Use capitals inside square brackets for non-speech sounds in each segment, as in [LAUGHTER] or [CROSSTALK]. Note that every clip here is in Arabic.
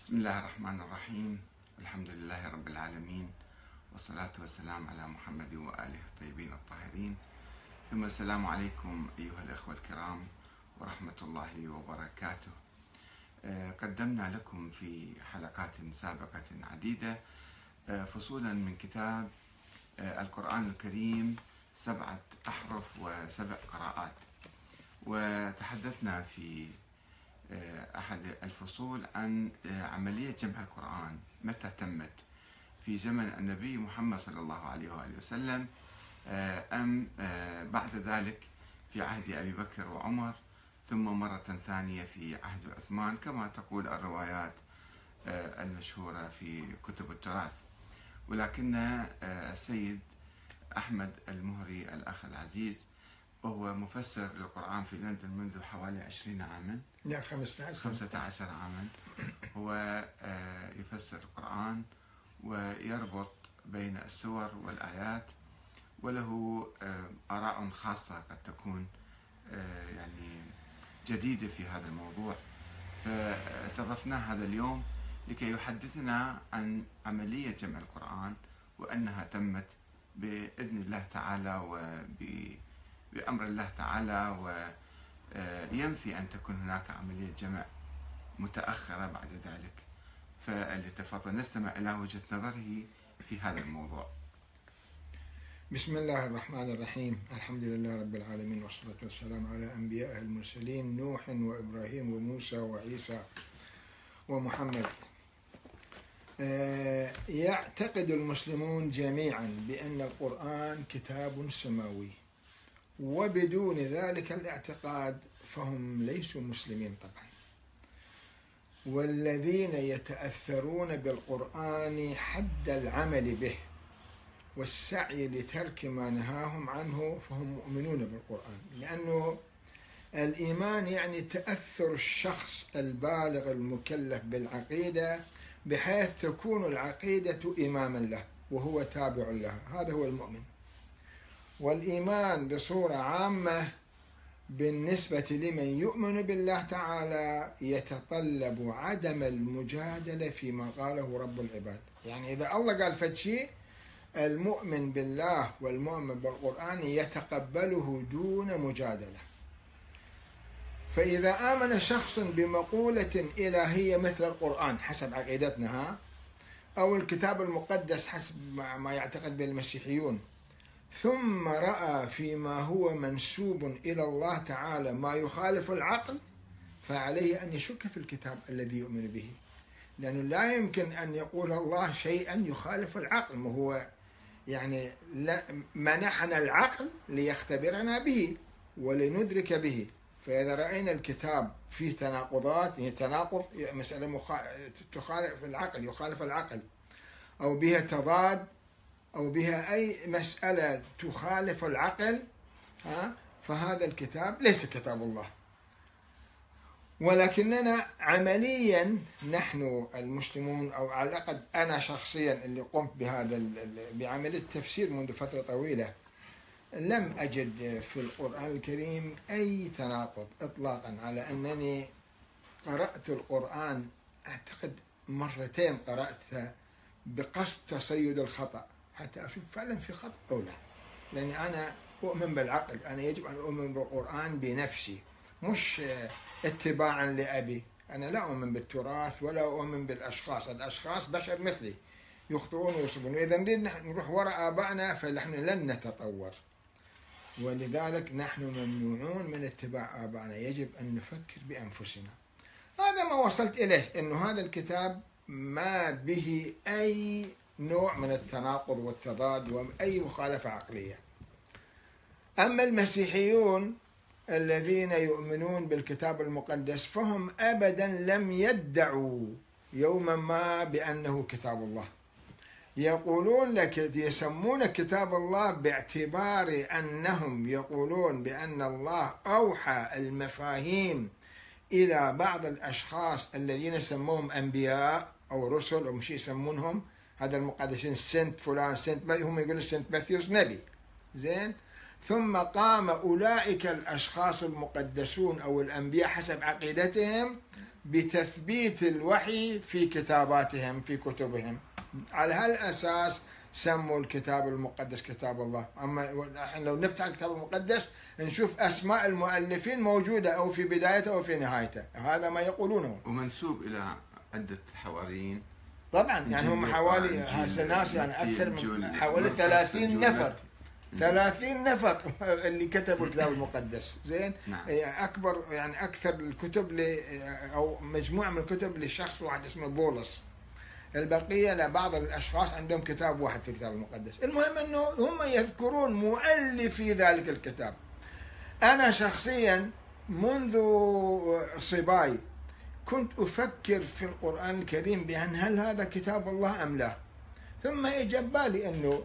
بسم الله الرحمن الرحيم. الحمد لله رب العالمين. والصلاة والسلام على محمد وآله الطيبين الطاهرين. ثم السلام عليكم أيها الأخوة الكرام ورحمة الله وبركاته. آه، قدمنا لكم في حلقات سابقة عديدة آه، فصولا من كتاب آه، القرآن الكريم سبعة أحرف وسبع قراءات. وتحدثنا في أحد الفصول عن عملية جمع القرآن. متى تمت؟ في زمن النبي محمد صلى الله عليه وآله وسلم. أم بعد ذلك في عهد أبي بكر وعمر ثم مرة ثانية في عهد عثمان كما تقول الروايات المشهورة في كتب التراث. ولكن السيد أحمد المهري الأخ العزيز وهو مفسر للقرآن في لندن منذ حوالي 20 عاما. لا 15 15 عاما. هو يفسر القرآن ويربط بين السور والآيات وله آراء خاصة قد تكون يعني جديدة في هذا الموضوع. فاستضفناه هذا اليوم لكي يحدثنا عن عملية جمع القرآن وأنها تمت بإذن الله تعالى وب بأمر الله تعالى وينفي أن تكون هناك عملية جمع متأخرة بعد ذلك. فليتفضل نستمع إلى وجهة نظره في هذا الموضوع. بسم الله الرحمن الرحيم. الحمد لله رب العالمين والصلاة والسلام على أنبياء المرسلين نوح وإبراهيم وموسى وعيسى ومحمد. يعتقد المسلمون جميعا بأن القرآن كتاب سماوي. وبدون ذلك الاعتقاد فهم ليسوا مسلمين طبعا. والذين يتأثرون بالقرآن حد العمل به والسعي لترك ما نهاهم عنه فهم مؤمنون بالقرآن. لأنه الإيمان يعني تأثر الشخص البالغ المكلف بالعقيدة بحيث تكون العقيدة إماما له وهو تابع لها هذا هو المؤمن. والإيمان بصورة عامة بالنسبة لمن يؤمن بالله تعالى يتطلب عدم المجادلة فيما قاله رب العباد. يعني إذا الله قال فد شيء المؤمن بالله والمؤمن بالقرآن يتقبله دون مجادلة. فإذا آمن شخص بمقولة إلهية مثل القرآن حسب عقيدتنا ها أو الكتاب المقدس حسب ما يعتقد به المسيحيون ثم رأى فيما هو منسوب إلى الله تعالى ما يخالف العقل فعليه أن يشك في الكتاب الذي يؤمن به. لأنه لا يمكن أن يقول الله شيئا يخالف العقل. ما هو يعني منحنا العقل ليختبرنا به ولندرك به. فإذا رأينا الكتاب فيه تناقضات هي تناقض مسألة تخالف العقل يخالف العقل أو بها تضاد أو بها أي مسألة تخالف العقل ها؟ فهذا الكتاب ليس كتاب الله. ولكننا عمليا نحن المسلمون أو على الأقل أنا شخصيا اللي قمت بهذا بعمليه التفسير منذ فترة طويلة لم أجد في القرآن الكريم أي تناقض اطلاقا على أنني قرأت القرآن. أعتقد مرتين قراته بقصد تصيد الخطأ. حتى أشوف فعلا في خطأ أو لا. لأني أنا أؤمن بالعقل أنا يجب أن أؤمن بالقرآن بنفسي مش اتباعا لأبي. أنا لا أؤمن بالتراث ولا أؤمن بالأشخاص الأشخاص بشر مثلي يخطئون ويصيبون. إذا نريد نروح وراء آبائنا فنحن لن نتطور. ولذلك نحن ممنوعون من اتباع آبائنا. يجب أن نفكر بأنفسنا. هذا ما وصلت إليه أنه هذا الكتاب ما به أي نوع من التناقض والتضاد وأي مخالفة عقلية. أما المسيحيون الذين يؤمنون بالكتاب المقدس فهم أبدا لم يدعوا يوما ما بأنه كتاب الله. يقولون لك يسمون كتاب الله باعتبار أنهم يقولون بأن الله أوحى المفاهيم إلى بعض الأشخاص الذين سموهم أنبياء أو رسل أو مش يسمونهم هذا المقدسين سنت فلان سنت هم يقولون سنت ماثيوس نبي زين؟ ثم قام أولئك الأشخاص المقدسون أو الأنبياء حسب عقيدتهم بتثبيت الوحي في كتاباتهم في كتبهم. على هالأساس سموا الكتاب المقدس كتاب الله. أما إحنا لو نفتح الكتاب المقدس نشوف أسماء المؤلفين موجودة أو في بدايته أو في نهايته. هذا ما يقولونه. ومنسوب إلى عدة حواريين. طبعا يعني هم حوالي هسه ناس يعني أكثر من حوالي مرقس، 30 إنجيل نفر. متى. 30 نفر [LAUGHS] اللي كتبوا الكتاب المقدس. زين؟ نعم. يعني أكبر يعني أكثر الكتب ل أو مجموعة من الكتب لشخص واحد اسمه بولس. البقية لبعض الأشخاص عندهم كتاب واحد في الكتاب المقدس. المهم إنه هم يذكرون مؤلفي ذلك الكتاب. أنا شخصيا منذ صباي كنت أفكر في القرآن الكريم بأن هل هذا كتاب الله أم لا. ثم اجى بالي أنه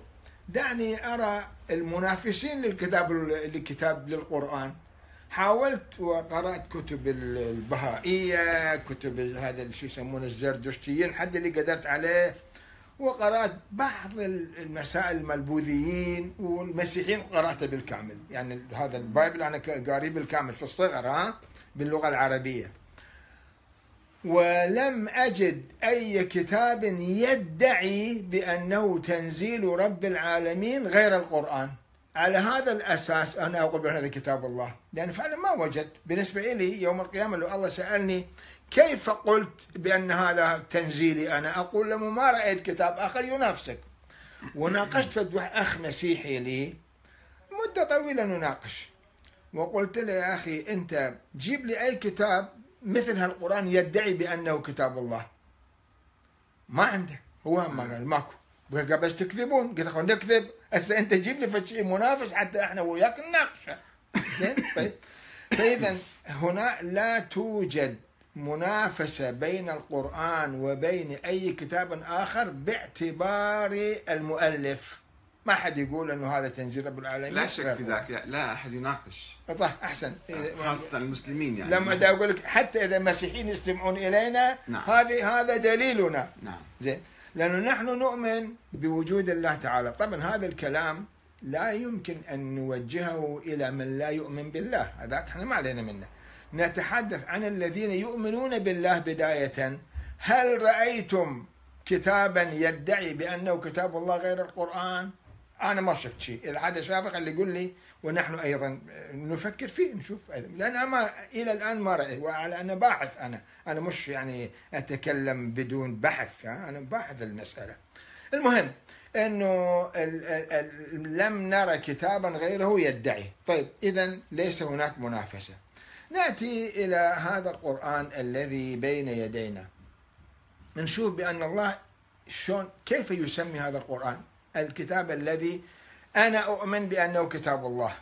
دعني أرى المنافسين للكتاب الكتاب للقرآن. حاولت وقرأت كتب البهائية كتب هذا شو يسمونه الزردشتيين حد اللي قدرت عليه. وقرأت بعض المسائل الملبوذيين والمسيحيين قرأته بالكامل. يعني هذا البايبل أنا قاريه بالكامل في الصغر ها باللغة العربية. ولم أجد أي كتاب يدعي بأنه تنزيل رب العالمين غير القرآن. على هذا الأساس أنا أقول بان هذا كتاب الله. لأن فعلا ما وجدت بالنسبة لي يوم القيامة لو الله سألني كيف قلت بأن هذا تنزيلي أنا أقول له ما رأيت كتاب آخر ينافسك. وناقشت فد أخ مسيحي لي. مدة طويلة نناقش. وقلت له يا أخي أنت جيب لي أي كتاب مثل هالقرآن يدعي بأنه كتاب الله. ما عنده. هو ما قال ماكو. قال بس تكذبون؟ قلت اخو نكذب. هسه أنت جيب لي فشي منافس حتى إحنا وياك نناقشه. زين؟ طيب. فإذا هنا لا توجد منافسة بين القرآن وبين أي كتاب آخر باعتبار المؤلف. ما حد يقول إنه هذا تنزيل رب العالمين. لا شك في ذلك لا أحد يناقش. صح أحسن. خاصة المسلمين يعني. لما دا أقول لك حتى إذا المسيحيين يستمعون إلينا نعم. هذه هذا دليلنا. نعم. زين. لأنه نحن نؤمن بوجود الله تعالى. طبعا هذا الكلام لا يمكن أن نوجهه إلى من لا يؤمن بالله. هذاك إحنا ما علينا منه. نتحدث عن الذين يؤمنون بالله بداية. هل رأيتم كتابا يدعي بأنه كتاب الله غير القرآن؟ أنا ما شفت شيء. إذا حدا شافه خلي يقول لي ونحن أيضا نفكر فيه نشوف. لأن ما إلى الآن ما رايت وعلى أنا باحث أنا. أنا مش يعني أتكلم بدون بحث؟ أنا باحث المسألة. المهم إنه لم نرى كتابا غيره يدعي. طيب اذا ليس هناك منافسة. نأتي إلى هذا القرآن الذي بين يدينا. نشوف بأن الله شلون كيف يسمي هذا القرآن؟ الكتاب الذي أنا أؤمن بأنه كتاب الله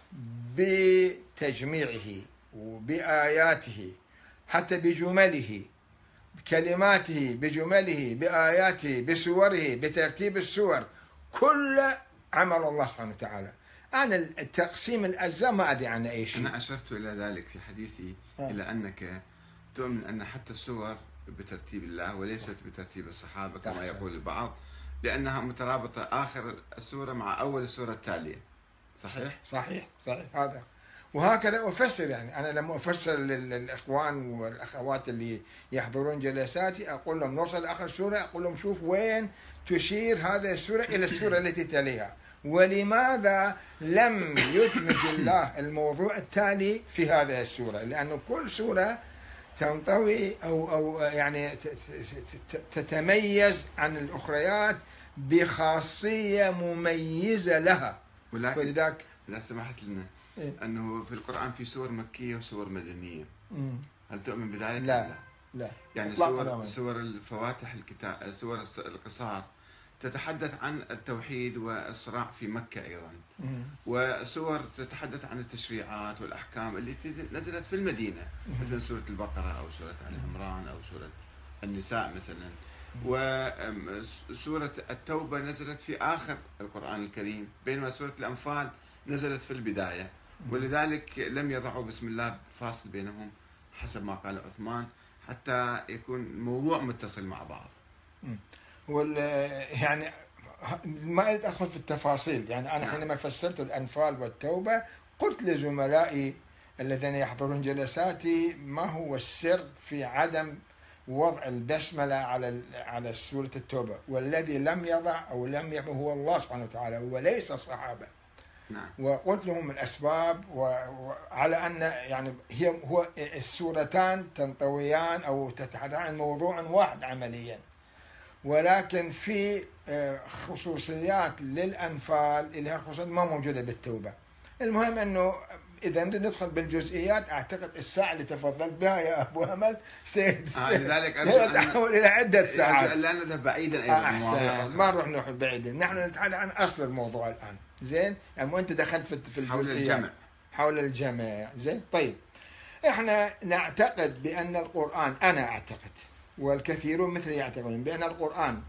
بتجميعه وبآياته حتى بجمله بكلماته بجمله بآياته بسوره بترتيب السور كل عمل الله سبحانه وتعالى أنا التقسيم الأجزاء ما أدري عنه أي شيء أنا أشرت إلى ذلك في حديثي آه. إلى أنك تؤمن أن حتى السور بترتيب الله وليست بترتيب الصحابة كما. يقول البعض لأنها مترابطة آخر السورة مع أول السورة التالية. صحيح؟ صحيح صحيح هذا. وهكذا أفسر يعني أنا لما أفسر لل- للإخوان والأخوات اللي يحضرون جلساتي أقول لهم نوصل آخر سورة أقول لهم شوف وين تشير هذه السورة إلى السورة التي تليها. ولماذا لم يدمج الله الموضوع التالي في هذه السورة؟ لأنه كل سورة تنطوي أو أو يعني تتميز عن الأخريات بخاصية مميزة لها ولكن ولذلك إذا سمحت لنا إيه. أنه في القرآن في سور مكية وسور مدنية مم. هل تؤمن بذلك؟ لا. لا يعني إطلاقاً سور. سور الفواتح الكتاب سور القصار تتحدث عن التوحيد والصراع في مكة أيضا مم. وسور تتحدث عن التشريعات والأحكام اللي نزلت في المدينة مثل سورة البقرة أو سورة آل عمران أو سورة النساء مثلا وسوره التوبة نزلت في آخر القرآن الكريم بينما سورة الأنفال نزلت في البداية. ولذلك لم يضعوا بسم الله فاصل بينهم حسب ما قال عثمان حتى يكون الموضوع متصل مع بعض. وال يعني ما اريد ادخل في التفاصيل. يعني أنا نعم. حينما فسرت الأنفال والتوبة قلت لزملائي الذين يحضرون جلساتي ما هو السر في عدم وضع البسمله على على سورة التوبة. والذي لم يضع أو لم يضع هو الله سبحانه وتعالى وليس الصحابه نعم. وقلت لهم الأسباب و- وعلى أن يعني هي هو السورتان تنطويان أو تتحدثان عن موضوع واحد عمليا. ولكن في آه، خصوصيات للأنفال اللي هي الخصوصيات ما موجودة بالتوبة. المهم أنه إذا ندخل بالجزئيات أعتقد الساعة اللي تفضلت بها يا أبو أمل. سيد آه، لذلك [LAUGHS] تحول إلى عدة ساعات. لا نذهب بعيدا أيضا. أحسن. أخرى. ما نروح نروح بعيد نحن نتحدث عن أصل الموضوع الآن. زين؟ يعني وانت دخلت في في حول الجزئيات. الجمع. حول الجمع. زين؟ طيب. إحنا نعتقد بأن القرآن أنا أعتقد والكثيرون مثلي يعتقدون بأن القرآن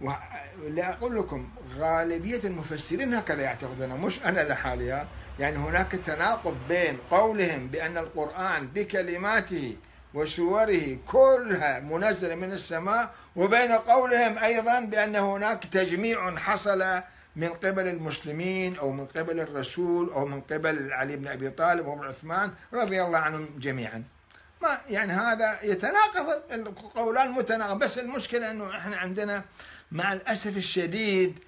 ولا أقول لكم غالبية المفسرين هكذا يعتقدون مش أنا لحالي يعني هناك تناقض بين قولهم بأن القرآن بكلماته وسوره كلها منزله من السماء وبين قولهم أيضا بأن هناك تجميع حصل من قبل المسلمين أو من قبل الرسول أو من قبل علي بن أبي طالب وابن عثمان رضي الله عنهم جميعا. ما يعني هذا يتناقض القولان متناقض بس المشكلة إنه إحنا عندنا مع الأسف الشديد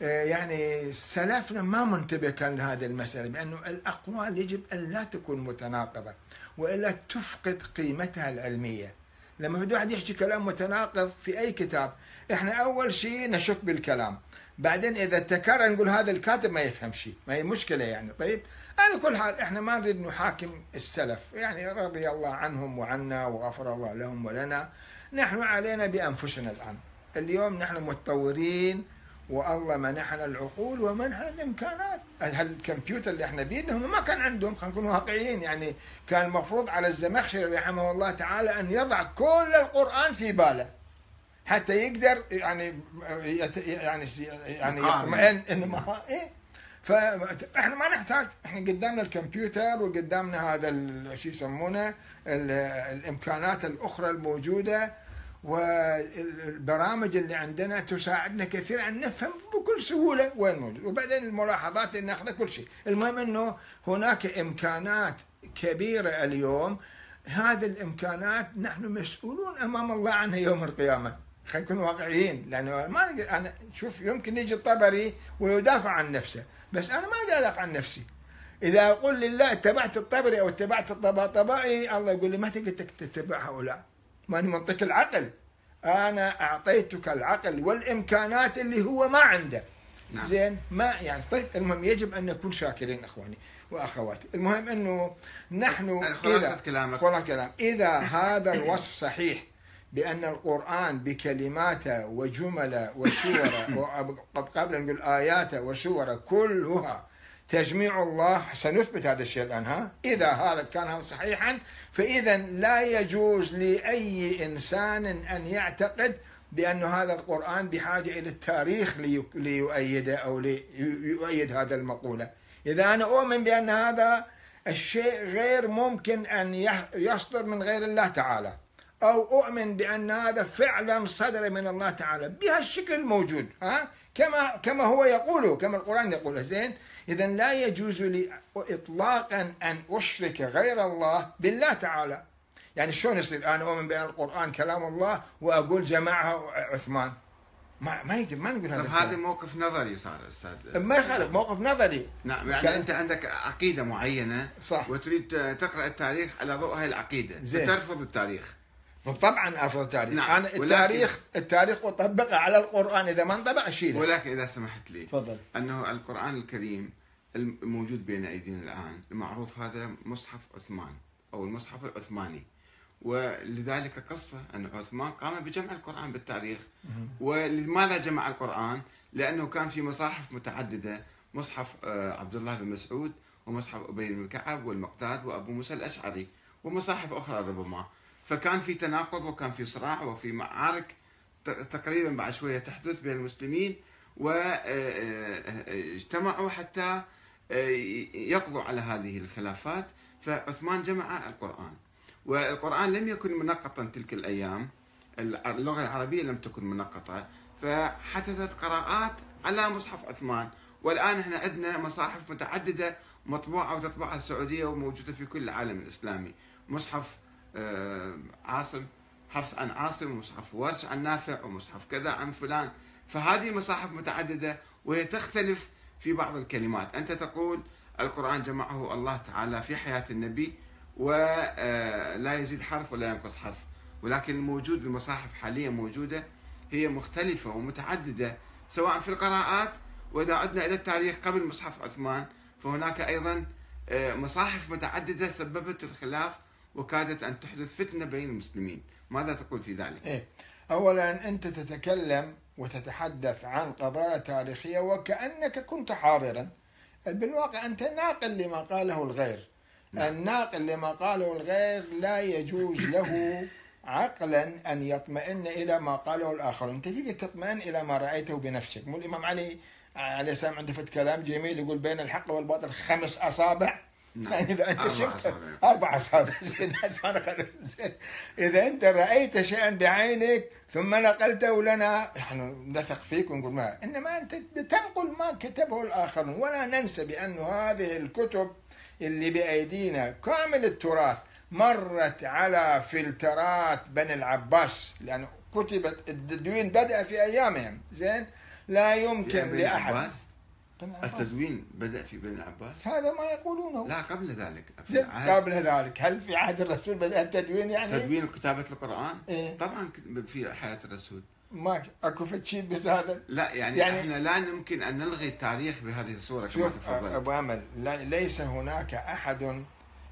يعني سلفنا ما منتبه كان لهذه المسألة بأنه الأقوال يجب أن لا تكون متناقضة وإلا تفقد قيمتها العلمية. لما بده واحد يحكي كلام متناقض في أي كتاب إحنا أول شيء نشك بالكلام. بعدين إذا تكرر نقول هذا الكاتب ما يفهم شيء ما هي مشكلة يعني. طيب على كل حال إحنا ما نريد نحاكم السلف. يعني رضي الله عنهم وعنا وغفر الله لهم ولنا. نحن علينا بأنفسنا الآن. اليوم نحن متطورين والله منحنا العقول ومنحنا الإمكانات. هالكمبيوتر اللي إحنا بيدنا هم ما كان عندهم؟ خلينا نكون واقعيين. يعني كان المفروض على الزمخشري رحمه الله تعالى أن يضع كل القرآن في باله. حتى يقدر يعني يعني يعني. يطمئن انه ما إيه؟ فاحنا ما نحتاج. إحنا قدامنا الكمبيوتر وقدامنا هذا شو يسمونه ال- الإمكانات الأخرى الموجودة. والبرامج اللي عندنا تساعدنا كثيرا أن نفهم بكل سهولة وين موجود. وبعدين الملاحظات اللي ناخذها كل شيء. المهم إنه هناك إمكانات كبيرة اليوم. هذه الإمكانات نحن مسؤولون أمام الله عنها يوم القيامة. خلينا نكون واقعيين. لأنه ما نقدر أنا شوف يمكن يجي الطبري ويدافع عن نفسه. بس أنا ما أقدر أدافع عن نفسي. إذا أقول لله اتبعت الطبري أو اتبعت الطباطبائي الله يقول لي ما تقدر تتبع هؤلاء. ما منطق العقل. أنا أعطيتك العقل والإمكانات اللي هو ما عنده. نعم. زين؟ ما يعني طيب المهم يجب أن نكون شاكرين إخواني وأخواتي. المهم أنه نحن خلاصة إذا- كلامك. خلاصة كلام. إذا هذا الوصف صحيح بأن القرآن بكلماته وجمله وسوره [LAUGHS] قبل نقول آياته وسوره كلها تجميع الله سنثبت هذا الشيء الآن ها؟ إذا هذا كان صحيحا فإذا لا يجوز لأي إنسان أن يعتقد بأن هذا القرآن بحاجة إلى التاريخ لي- ليؤيده أو ليؤيد هذا المقولة. إذا أنا أؤمن بأن هذا الشيء غير ممكن أن يصدر من غير الله تعالى أو أؤمن بأن هذا فعلا صدر من الله تعالى بهالشكل الموجود ها؟ كما كما هو يقوله كما القرآن يقوله زين؟ إذا لا يجوز لي إطلاقا أن أشرك غير الله بالله تعالى. يعني شلون يصير؟ أنا أؤمن بأن القرآن كلام الله وأقول جمعها عثمان. ما ما يقدر ما نقول هذا طب هذا. موقف نظري صار أستاذ. ما يخالف موقف نظري. نعم يعني كان- أنت عندك عقيدة معينة صح. وتريد تقرأ التاريخ على ضوء هاي العقيدة زين. فترفض التاريخ. طبعا افضل التاريخ. نعم، أنا ولكن- التاريخ التاريخ أطبقه على القرآن إذا ما انطبق اشيله ولكن إذا سمحت لي تفضل. أنه القرآن الكريم الموجود بين أيدينا الآن. المعروف هذا مصحف عثمان أو المصحف العثماني. ولذلك قصة أن عثمان قام بجمع القرآن بالتاريخ. ولماذا جمع القرآن؟ لأنه كان في مصاحف متعددة. مصحف آه، عبد الله بن مسعود ومصحف أبي بن كعب والمقداد وأبو موسى الأشعري ومصاحف أخرى ربما. فكان في تناقض وكان في صراع وفي معارك تقريبا بعد شوية تحدث بين المسلمين. واجتمعوا حتى آه، يقضوا على هذه الخلافات فعثمان جمع القرآن. والقرآن لم يكن منقطا تلك الأيام اللغة العربية لم تكن منقطة فحدثت قراءات على مصحف عثمان. والآن إحنا عندنا مصاحف متعددة مطبوعة وتطبعها السعودية وموجودة في كل العالم الإسلامي. مصحف آه، عاصم حفص عن عاصم ومصحف ورش عن نافع ومصحف كذا عن فلان. فهذه مصاحف متعددة وهي تختلف في بعض الكلمات أنت تقول القرآن جمعه الله تعالى في حياة النبي ولا يزيد حرف ولا ينقص حرف ولكن الموجود المصاحف حاليا موجودة هي مختلفة ومتعددة سواء في القراءات وإذا عدنا إلى التاريخ قبل مصحف عثمان فهناك أيضا آه، مصاحف متعددة سببت الخلاف وكادت أن تحدث فتنة بين المسلمين، ماذا تقول في ذلك؟ إيه؟ اولا أنت تتكلم وتتحدث عن قضايا تاريخية وكأنك كنت حاضرا. بالواقع أنت ناقل لما قاله الغير. نعم. الناقل لما قاله الغير لا يجوز له عقلا أن يطمئن إلى ما قاله الاخرون، أنت تيجي تطمئن إلى ما رأيته بنفسك، مو الإمام علي عليه السلام عنده فت كلام جميل يقول بين الحق والباطل خمس أصابع. نعم. يعني إذا أنت شفت. أربع [LAUGHS] أصابع. إذا أنت رأيت شيئا بعينك ثم نقلته لنا نحن نثق فيك ونقول ما إنما أنت تنقل ما كتبه الآخرون ولا ننسى بأن هذه الكتب اللي بأيدينا كامل التراث مرت على فلترات بني العباس لأن كتبت التدوين بدأ في أيامهم زين لا يمكن لأحد العباس. التدوين بدأ في بني العباس؟ هذا ما يقولونه. لا قبل ذلك. في عهد قبل ذلك. هل في عهد الرسول بدأ التدوين يعني؟ تدوين وكتابه القرآن؟ إيه. طبعا في حياة الرسول. ما أكو شيء بس هذا لا يعني, يعني- إحنا لا يمكن أن نلغي التاريخ بهذه الصورة كما تفضلت. أبو أمل لا- ليس هناك أحد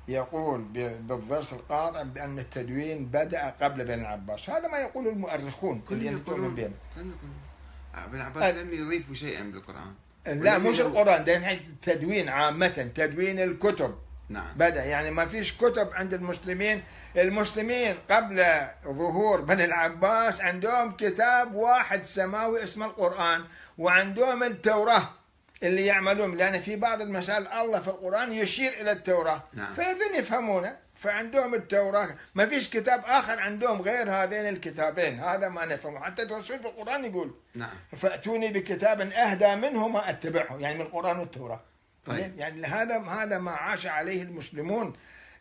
يقول بالضرس القاطع بأن التدوين بدأ قبل بن العباس هذا ما يقول المؤرخون ينتمون يقولون يقولون. ابن عباس لم يضيفوا شيئا بالقرآن. لا مش القرآن ده الحين التدوين عامة تدوين الكتب. نعم. بدأ يعني ما فيش كتب عند المسلمين. المسلمين قبل ظهور بني العباس عندهم كتاب واحد سماوي اسمه القرآن وعندهم التوراة اللي يعملون. لأن في بعض المسائل الله في القرآن يشير إلى التوراة. نعم. فإذن يفهمونه. فعندهم التوراة. ما فيش كتاب آخر عندهم غير هذين الكتابين. هذا ما نفهمه حتى الرسول في القرآن يقول نعم. فأتوني بكتاب أهدى منه ما أتبعه. يعني من القرآن والتوراة. طيب. يعني هذا هذا ما عاش عليه المسلمون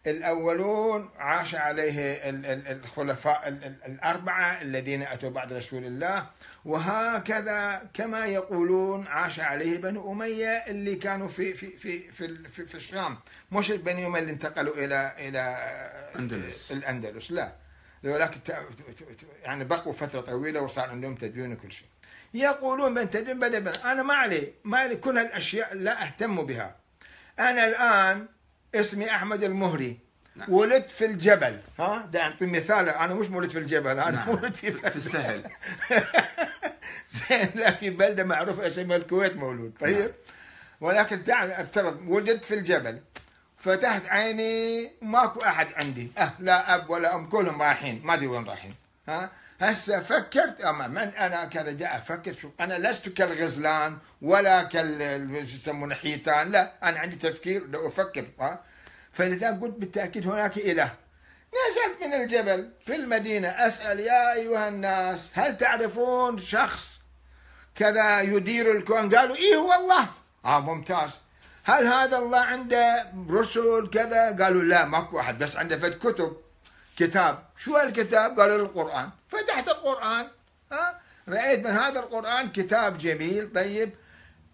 الأولون عاش عليه ال- ال- الخلفاء ال- ال- الأربعة الذين أتوا بعد رسول الله. وهكذا كما يقولون عاش عليه بنو أمية اللي كانوا في في في في, في, في الشام. مش بني أمية اللي انتقلوا إلى إلى أندلس. الأندلس لا. ولكن يعني بقوا فترة طويلة وصار عندهم تدوين وكل شيء. يقولون بن تدوين بدا بن أنا ما علي ما علي كل هالأشياء لا أهتم بها. أنا الآن اسمي أحمد المهري نعم. ولدت في الجبل. ها؟ ده أعطي مثال أنا مش مولد في الجبل أنا نعم. مولد في في السهل [LAUGHS] لا في بلدة معروفة اسمها الكويت مولود. طيب؟ نعم. ولكن تعال افترض ولدت في الجبل فتحت عيني ماكو أحد عندي. أه لا أب ولا أم كلهم رايحين. ما أدري وين رايحين. ها؟ هسه فكرت اما من أنا كذا جاء أفكر شوف أنا لست كالغزلان ولا كال يسمونه حيتان. لا أنا عندي تفكير لو أفكر. ها؟ فلذا قلت بالتأكيد هناك إله. نزلت من الجبل في المدينة أسأل يا أيها الناس هل تعرفون شخص كذا يدير الكون. قالوا إيه هو الله؟ آه ممتاز. هل هذا الله عنده رسل كذا؟ قالوا لا ماكو أحد بس عنده فد كتب كتاب. شو الكتاب قالوا القرآن. فتحت القرآن. ها؟ رأيت من هذا القرآن كتاب جميل طيب.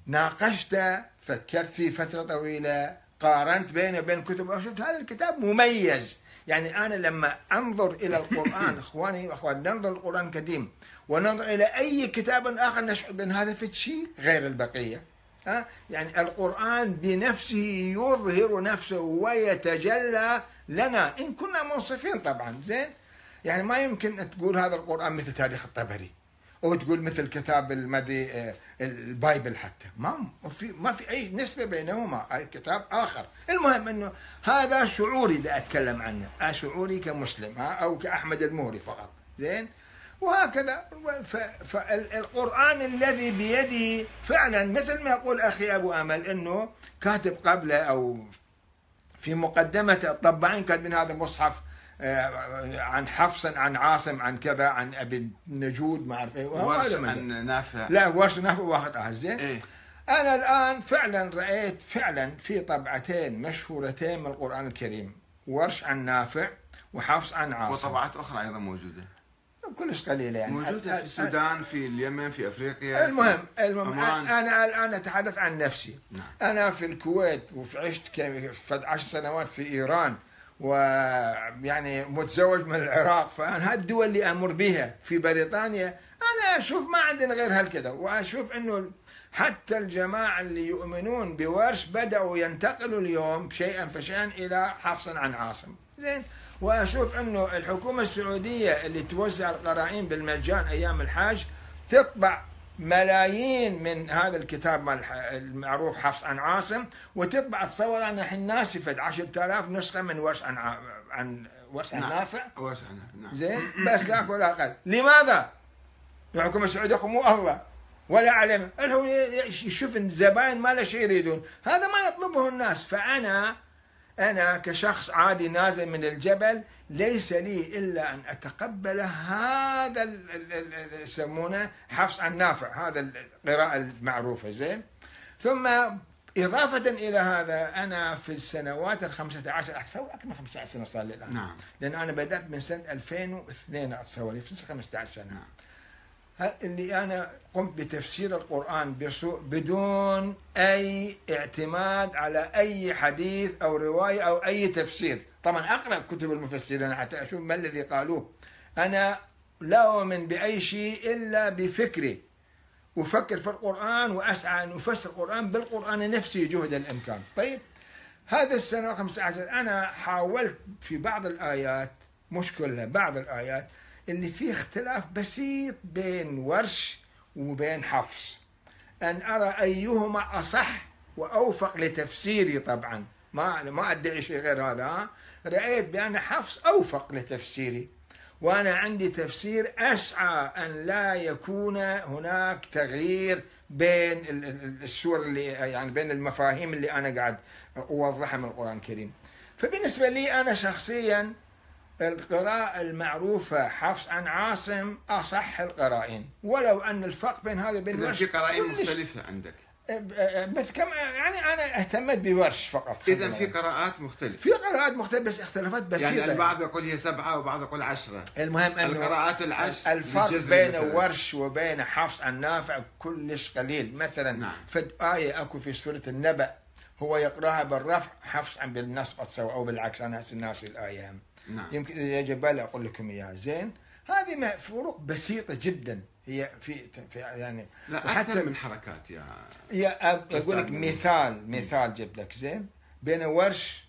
ناقشته فكرت فيه فترة طويلة قارنت بينه وبين كتب. شفت هذا الكتاب مميز. يعني أنا لما أنظر إلى القرآن [COUGHS] إخواني وأخواني ننظر القرآن القديم. وننظر إلى أي كتاب آخر نشعر بأن هذا في شيء غير البقية. ها؟ يعني القرآن بنفسه يظهر نفسه ويتجلى لنا. إن كنا منصفين طبعا زين؟ يعني ما يمكن تقول هذا القرآن مثل تاريخ الطبري أو تقول مثل كتاب المدي آه، البايبل حتى. ما في ما في أي نسبة بينهما أي كتاب آخر. المهم إنه هذا شعوري اللي أتكلم عنه شعوري كمسلم ها؟ أو كأحمد المهري فقط زين؟ وهكذا. فالقرآن الذي بيدي فعلا مثل ما يقول أخي أبو أمل أنه كاتب قبله أو في مقدمة الطباعين كاتبين هذا مصحف آه، عن حفص عن عاصم عن كذا عن أبي النجود ما أعرف إيه. ورش عن نافع. لا ورش نافع واحد آخر زين. إيه. أنا الآن فعلا رأيت فعلا في طبعتين مشهورتين من القرآن الكريم ورش عن نافع وحفص عن عاصم. وطبعات أخرى أيضا موجودة. كلش قليلة يعني موجودة في ال- السودان في اليمن في أفريقيا المهم في المهم عمان. أنا الان أتحدث عن نفسي نعم. أنا في الكويت وعشت ك- فد عشر سنوات في إيران ويعني متزوج من العراق فأنا هالدول اللي أمر بها في بريطانيا أنا أشوف ما عندنا غير هالكذا وأشوف إنه حتى الجماعة اللي يؤمنون بورش بدأوا ينتقلوا اليوم شيئا فشيئا إلى حفص عن عاصم زين وأشوف أنه الحكومة السعودية اللي توزع القرائن بالمجان أيام الحاج تطبع ملايين من هذا الكتاب المعروف حفص عن عاصم وتطبع تصور أنا الحين ناسفة 10000 نسخة من ورش عن عن ورش عن نعم. نافع. ورش عن نافع. نعم. زين؟ بس لا ولا أقل. لماذا؟ الحكومة السعودية يقول مو الله. ولا علم يشوف الزباين ما له شيء يريدون. هذا ما يطلبه الناس. فأنا أنا كشخص عادي نازل من الجبل ليس لي إلا أن أتقبل هذا يسمونه حفص عن نافع هذا القراءة المعروفة زين؟ ثم إضافة إلى هذا أنا في السنوات الخمسة عشر أتصور أكثر من 15 سنة صار لي الآن. نعم. لأن أنا بدأت من سنة 2002 أتصور في 15 سنة. نعم. اللي أنا قمت بتفسير القرآن بدون أي اعتماد على أي حديث أو رواية أو أي تفسير. طبعا أقرأ كتب المفسرين حتى أشوف ما الذي قالوه. أنا لا أؤمن بأي شيء إلا بفكري. أفكر في القرآن وأسعى أن أفسر القرآن بالقرآن نفسه جهد الإمكان. طيب هذا السنة 15 أنا حاولت في بعض الآيات مش كلها بعض الآيات اللي فيه اختلاف بسيط بين ورش وبين حفص أن أرى أيهما أصح وأوفق لتفسيري طبعا. ما ما أدعي شيء غير هذا ها؟ رأيت بأن حفص أوفق لتفسيري. وأنا عندي تفسير أسعى أن لا يكون هناك تغيير بين ال- ال- السور اللي يعني بين المفاهيم اللي أنا قاعد أوضحها من القرآن الكريم. فبالنسبة لي أنا شخصيا القراءة المعروفة حفص عن عاصم أصح القرائن. ولو أن الفرق بين هذا وبين ورش في قرائن مختلفة عندك. بس كم يعني أنا اهتمت بورش فقط إذا في قراءات مختلفة. في قراءات مختلفة بس اختلافات بسيطة يعني البعض يقول هي سبعة وبعض يقول عشرة. المهم أنه القراءات العشر الفرق بين مثلاً. ورش وبين حفص عن نافع كلش قليل. مثلا نعم. فد آية أكو في سورة النبأ هو يقراها بالرفع حفص عن بالنصب أو بالعكس. هسه ناسي الآية نعم. يمكن إذا يجي بالي أقول لكم إياها. زين؟ هذه فروق بسيطة جدا. هي في, في يعني لا أكثر من حركات يا أب- أقول لك. مثال مثال جبت لك زين؟ بين ورش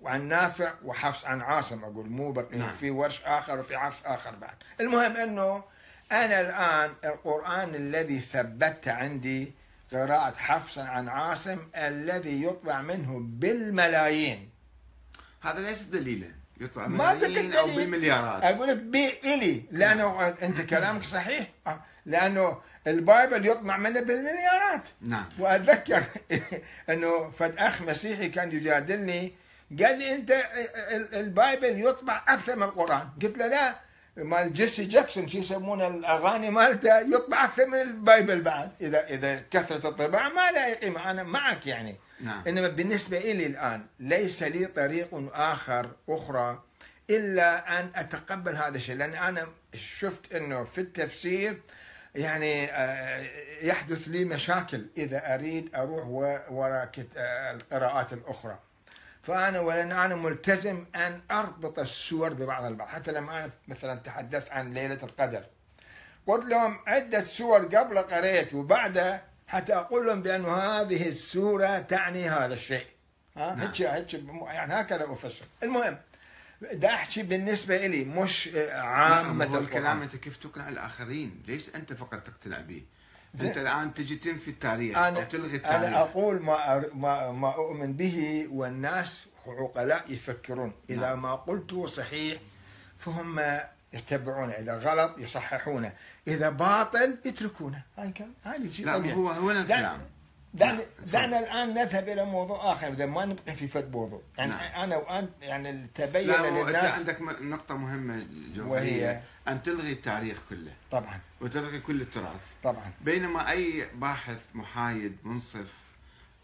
وعن نافع وحفص عن عاصم أقول مو بقي نعم. في ورش آخر وفي حفص آخر بعد. المهم إنه أنا الآن القرآن الذي ثبت عندي قراءة حفص عن عاصم الذي يطبع منه بالملايين. هذا ليس دليلا. يطلع ما قلت أو. بالمليارات أقول لك بإلي لأنه أنت كلامك صحيح. آه، لأنه ال Bible يطبع منه بالمليارات. نعم. وأتذكر [LAUGHS] أنه فد اخ مسيحي كان يجادلني. قال لي أنت ال- Bible يطبع أكثر من القرآن. قلت له لا مال مايكل جاكسون شو يسمونه الأغاني مالته يطبع أكثر من ال Bible بعد. إذا إذا كثرة الطباعة ما لها قيمه أنا معك يعني. نعم. إنما بالنسبة لي الآن ليس لي طريق آخر أخرى إلا أن أتقبل هذا الشيء. لأن أنا شفت إنه في التفسير يعني آه، يحدث لي مشاكل إذا أريد أروح وراء آه، القراءات الأخرى. فأنا ولان أنا ملتزم أن أربط السور ببعض البعض حتى لما أنا مثلا تحدثت عن ليلة القدر. قلت لهم عدة سور قبل قريت وبعدها حتى أقول لهم بأن هذه السورة تعني هذا الشيء. ها؟ نعم. هيك هيك يعني هكذا أفسر. المهم دا أحكي بالنسبة إلي مش عامة هو الكلام أنت كيف تقنع الآخرين؟ ليس أنت فقط تقتنع به. انت الآن تجي تنفي التاريخ أو أنا تلغي أنا التاريخ. أقول ما أر- ما ما أؤمن به والناس عقلاء يفكرون. إذا نعم. ما قلته صحيح فهم يتبعونه إذا غلط يصححونه. إذا باطل يتركونه. هاي كان هذه شيء لا طبيعي. هو هو لا. الكلام دعنا نعم. دعنا الآن نذهب إلى موضوع آخر إذا ما نبقي في فد موضوع يعني نعم. أنا وأنت يعني تبين للناس عندك م- نقطة مهمة جوهرية وهي؟ أن تلغي التاريخ كله. طبعا. وتلغي كل التراث. طبعا. بينما أي باحث محايد منصف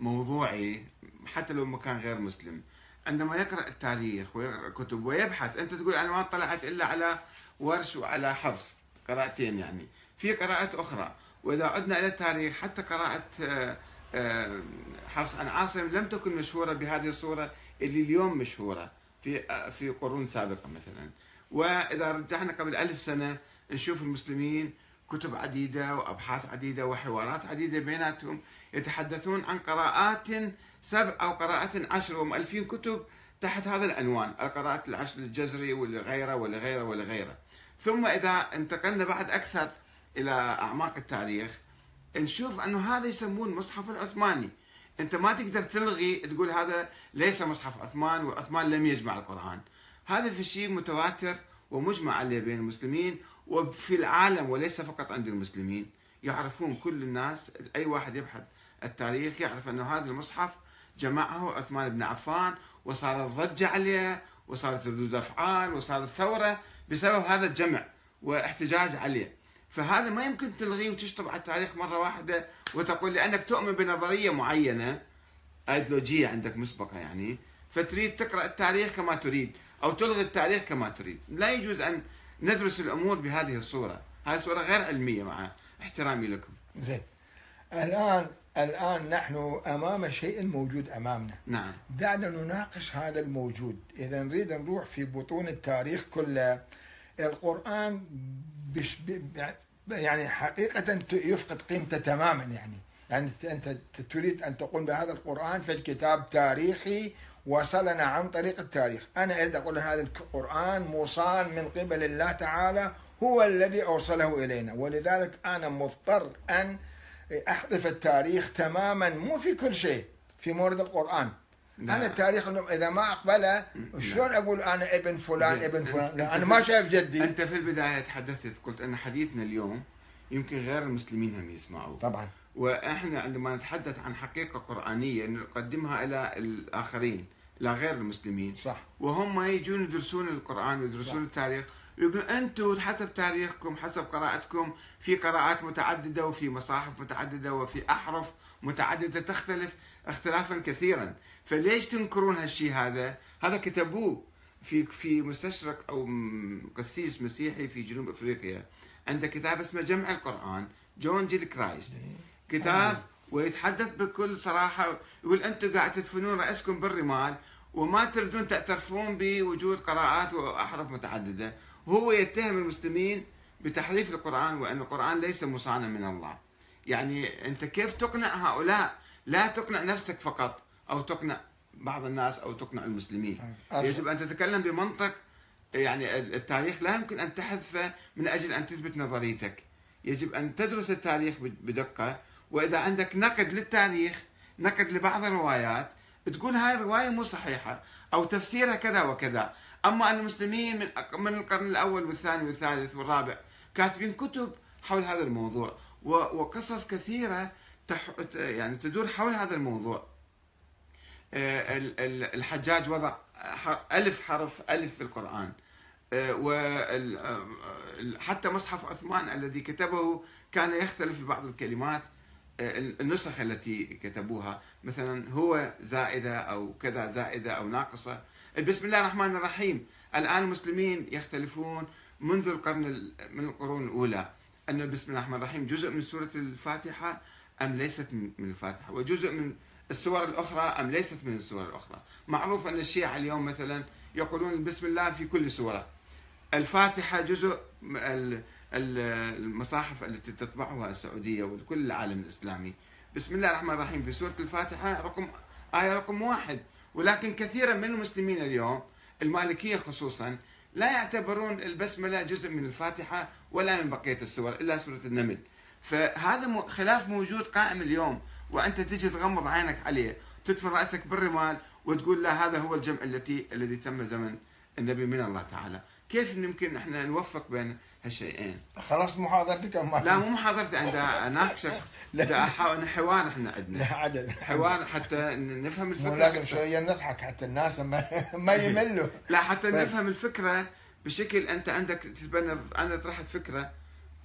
موضوعي حتى لو ما كان غير مسلم عندما يقرأ التاريخ ويقرأ الكتب ويبحث أنت تقول أنا ما طلعت إلا على ورش وعلى حفص قراءتين يعني. في قراءات أخرى. وإذا عدنا إلى التاريخ حتى قراءة آه، آه، حفص عن عاصم لم تكن مشهورة بهذه الصورة اللي اليوم مشهورة في آه، في قرون سابقة مثلا. وإذا رجعنا قبل ألف سنة نشوف المسلمين كتب عديدة وأبحاث عديدة وحوارات عديدة بيناتهم يتحدثون عن قراءات سبع أو قراءات عشر ومؤلفين كتب تحت هذا العنوان القراءات العشر للجزري ولغيره ولغيره ولغيره. ثم إذا انتقلنا بعد أكثر إلى أعماق التاريخ نشوف أنه هذا يسمون المصحف العثماني. أنت ما تقدر تلغي تقول هذا ليس مصحف عثمان وعثمان لم يجمع القرآن. هذا في شيء متواتر ومجمع عليه بين المسلمين وفي العالم وليس فقط عند المسلمين. يعرفون كل الناس أي واحد يبحث التاريخ يعرف أنه هذا المصحف جمعه عثمان بن عفان وصارت ضجة عليه وصارت ردود أفعال وصارت ثورة بسبب هذا الجمع واحتجاج عليه. فهذا ما يمكن تلغيه وتشطب على التاريخ مرة واحدة وتقول لأنك تؤمن بنظرية معينة. أيديولوجية عندك مسبقة يعني. فتريد تقرأ التاريخ كما تريد أو تلغي التاريخ كما تريد. لا يجوز أن ندرس الأمور بهذه الصورة. هذه صورة غير علمية مع احترامي لكم. زين. الآن الآن نحن أمام شيء موجود أمامنا. نعم. دعنا نناقش هذا الموجود. إذا نريد نروح في بطون التاريخ كله القرآن بش ب- يعني حقيقة ت- يفقد قيمته تماما يعني. يعني أنت تريد أن تقول بهذا القرآن في كتاب تاريخي وصلنا عن طريق التاريخ. أنا أريد أقول هذا القرآن موصال من قبل الله تعالى هو الذي أوصله إلينا. ولذلك أنا مضطر أن أحذف التاريخ تماما مو في كل شيء في مورد القرآن. نعم. أنا التاريخ إنه إذا ما أقبله شلون أقول أنا ابن فلان. ابن فلان؟ لا، أنا ما شايف جدي. أنت في البداية تحدثت قلت أن حديثنا اليوم يمكن غير المسلمين هم يسمعوه. طبعا. وإحنا عندما نتحدث عن حقيقة قرآنية نقدمها إلى الآخرين إلى غير المسلمين. صح. وهم يجون يدرسون القرآن ويدرسون التاريخ ويقولون أنتم حسب تاريخكم حسب قراءتكم في قراءات متعددة وفي مصاحف متعددة وفي أحرف متعددة تختلف اختلافا كثيرا. فليش تنكرون هالشيء هذا؟ هذا كتبوه في في مستشرق أو قسيس مسيحي في جنوب أفريقيا. عنده كتاب اسمه جمع القرآن جون جيلكرايست. كتاب ويتحدث بكل صراحة يقول أنتم قاعد تدفنون رأسكم بالرمال وما تردون تعترفون بوجود قراءات وأحرف متعددة. وهو يتهم المسلمين بتحريف القرآن وأن القرآن ليس مصانا من الله. يعني أنت كيف تقنع هؤلاء؟ لا تقنع نفسك فقط. أو تقنع بعض الناس أو تقنع المسلمين. يجب أن تتكلم بمنطق يعني التاريخ لا يمكن أن تحذفه من أجل أن تثبت نظريتك. يجب أن تدرس التاريخ بدقة. وإذا عندك نقد للتاريخ نقد لبعض الروايات تقول هاي الرواية مو صحيحة أو تفسيرها كذا وكذا. أما أن المسلمين من من القرن الأول والثاني والثالث والرابع كاتبين كتب حول هذا الموضوع. وقصص كثيرة يعني تدور حول هذا الموضوع. ال- ال- الحجاج وضع ألف حرف ألف في القرآن. وحتى مصحف عثمان الذي كتبه كان يختلف في بعض الكلمات. آه، النسخ التي كتبوها مثلا هو زائدة أو كذا زائدة أو ناقصة. بسم الله الرحمن الرحيم. الآن المسلمين يختلفون منذ القرن ال- من القرون الأولى. أن بسم الله الرحمن الرحيم جزء من سورة الفاتحة أم ليست من الفاتحة؟ وجزء من السور الأخرى أم ليست من السور الأخرى؟ معروف أن الشيعة اليوم مثلا يقولون بسم الله في كل سورة. الفاتحة جزء المصاحف التي تطبعها السعودية وكل العالم الإسلامي. بسم الله الرحمن الرحيم. في سورة الفاتحة رقم آية رقم واحد. ولكن كثيرا من المسلمين اليوم المالكية خصوصا لا يعتبرون البسملة جزء من الفاتحة ولا من بقية السور إلا سورة النمل. فهذا خلاف موجود قائم اليوم. وأنت تجي تغمض عينك عليه تدفن رأسك بالرمال وتقول لا هذا هو الجمع التي الذي تم زمن النبي من الله تعالى كيف يمكن إحنا نوفق بين هالشيئين؟ خلاص محاضرتك أم ما لا مو محاضرتي أنا اناقشك [LAUGHS] لا. احاول حوار إحنا عندنا لا عدل حوار حتى نفهم الفكرة لازم. شوية نضحك حتى الناس ما, [LAUGHS] ما يملوا لا حتى طيب. نفهم الفكرة بشكل أنت عندك تتبنى أنا طرحت فكرة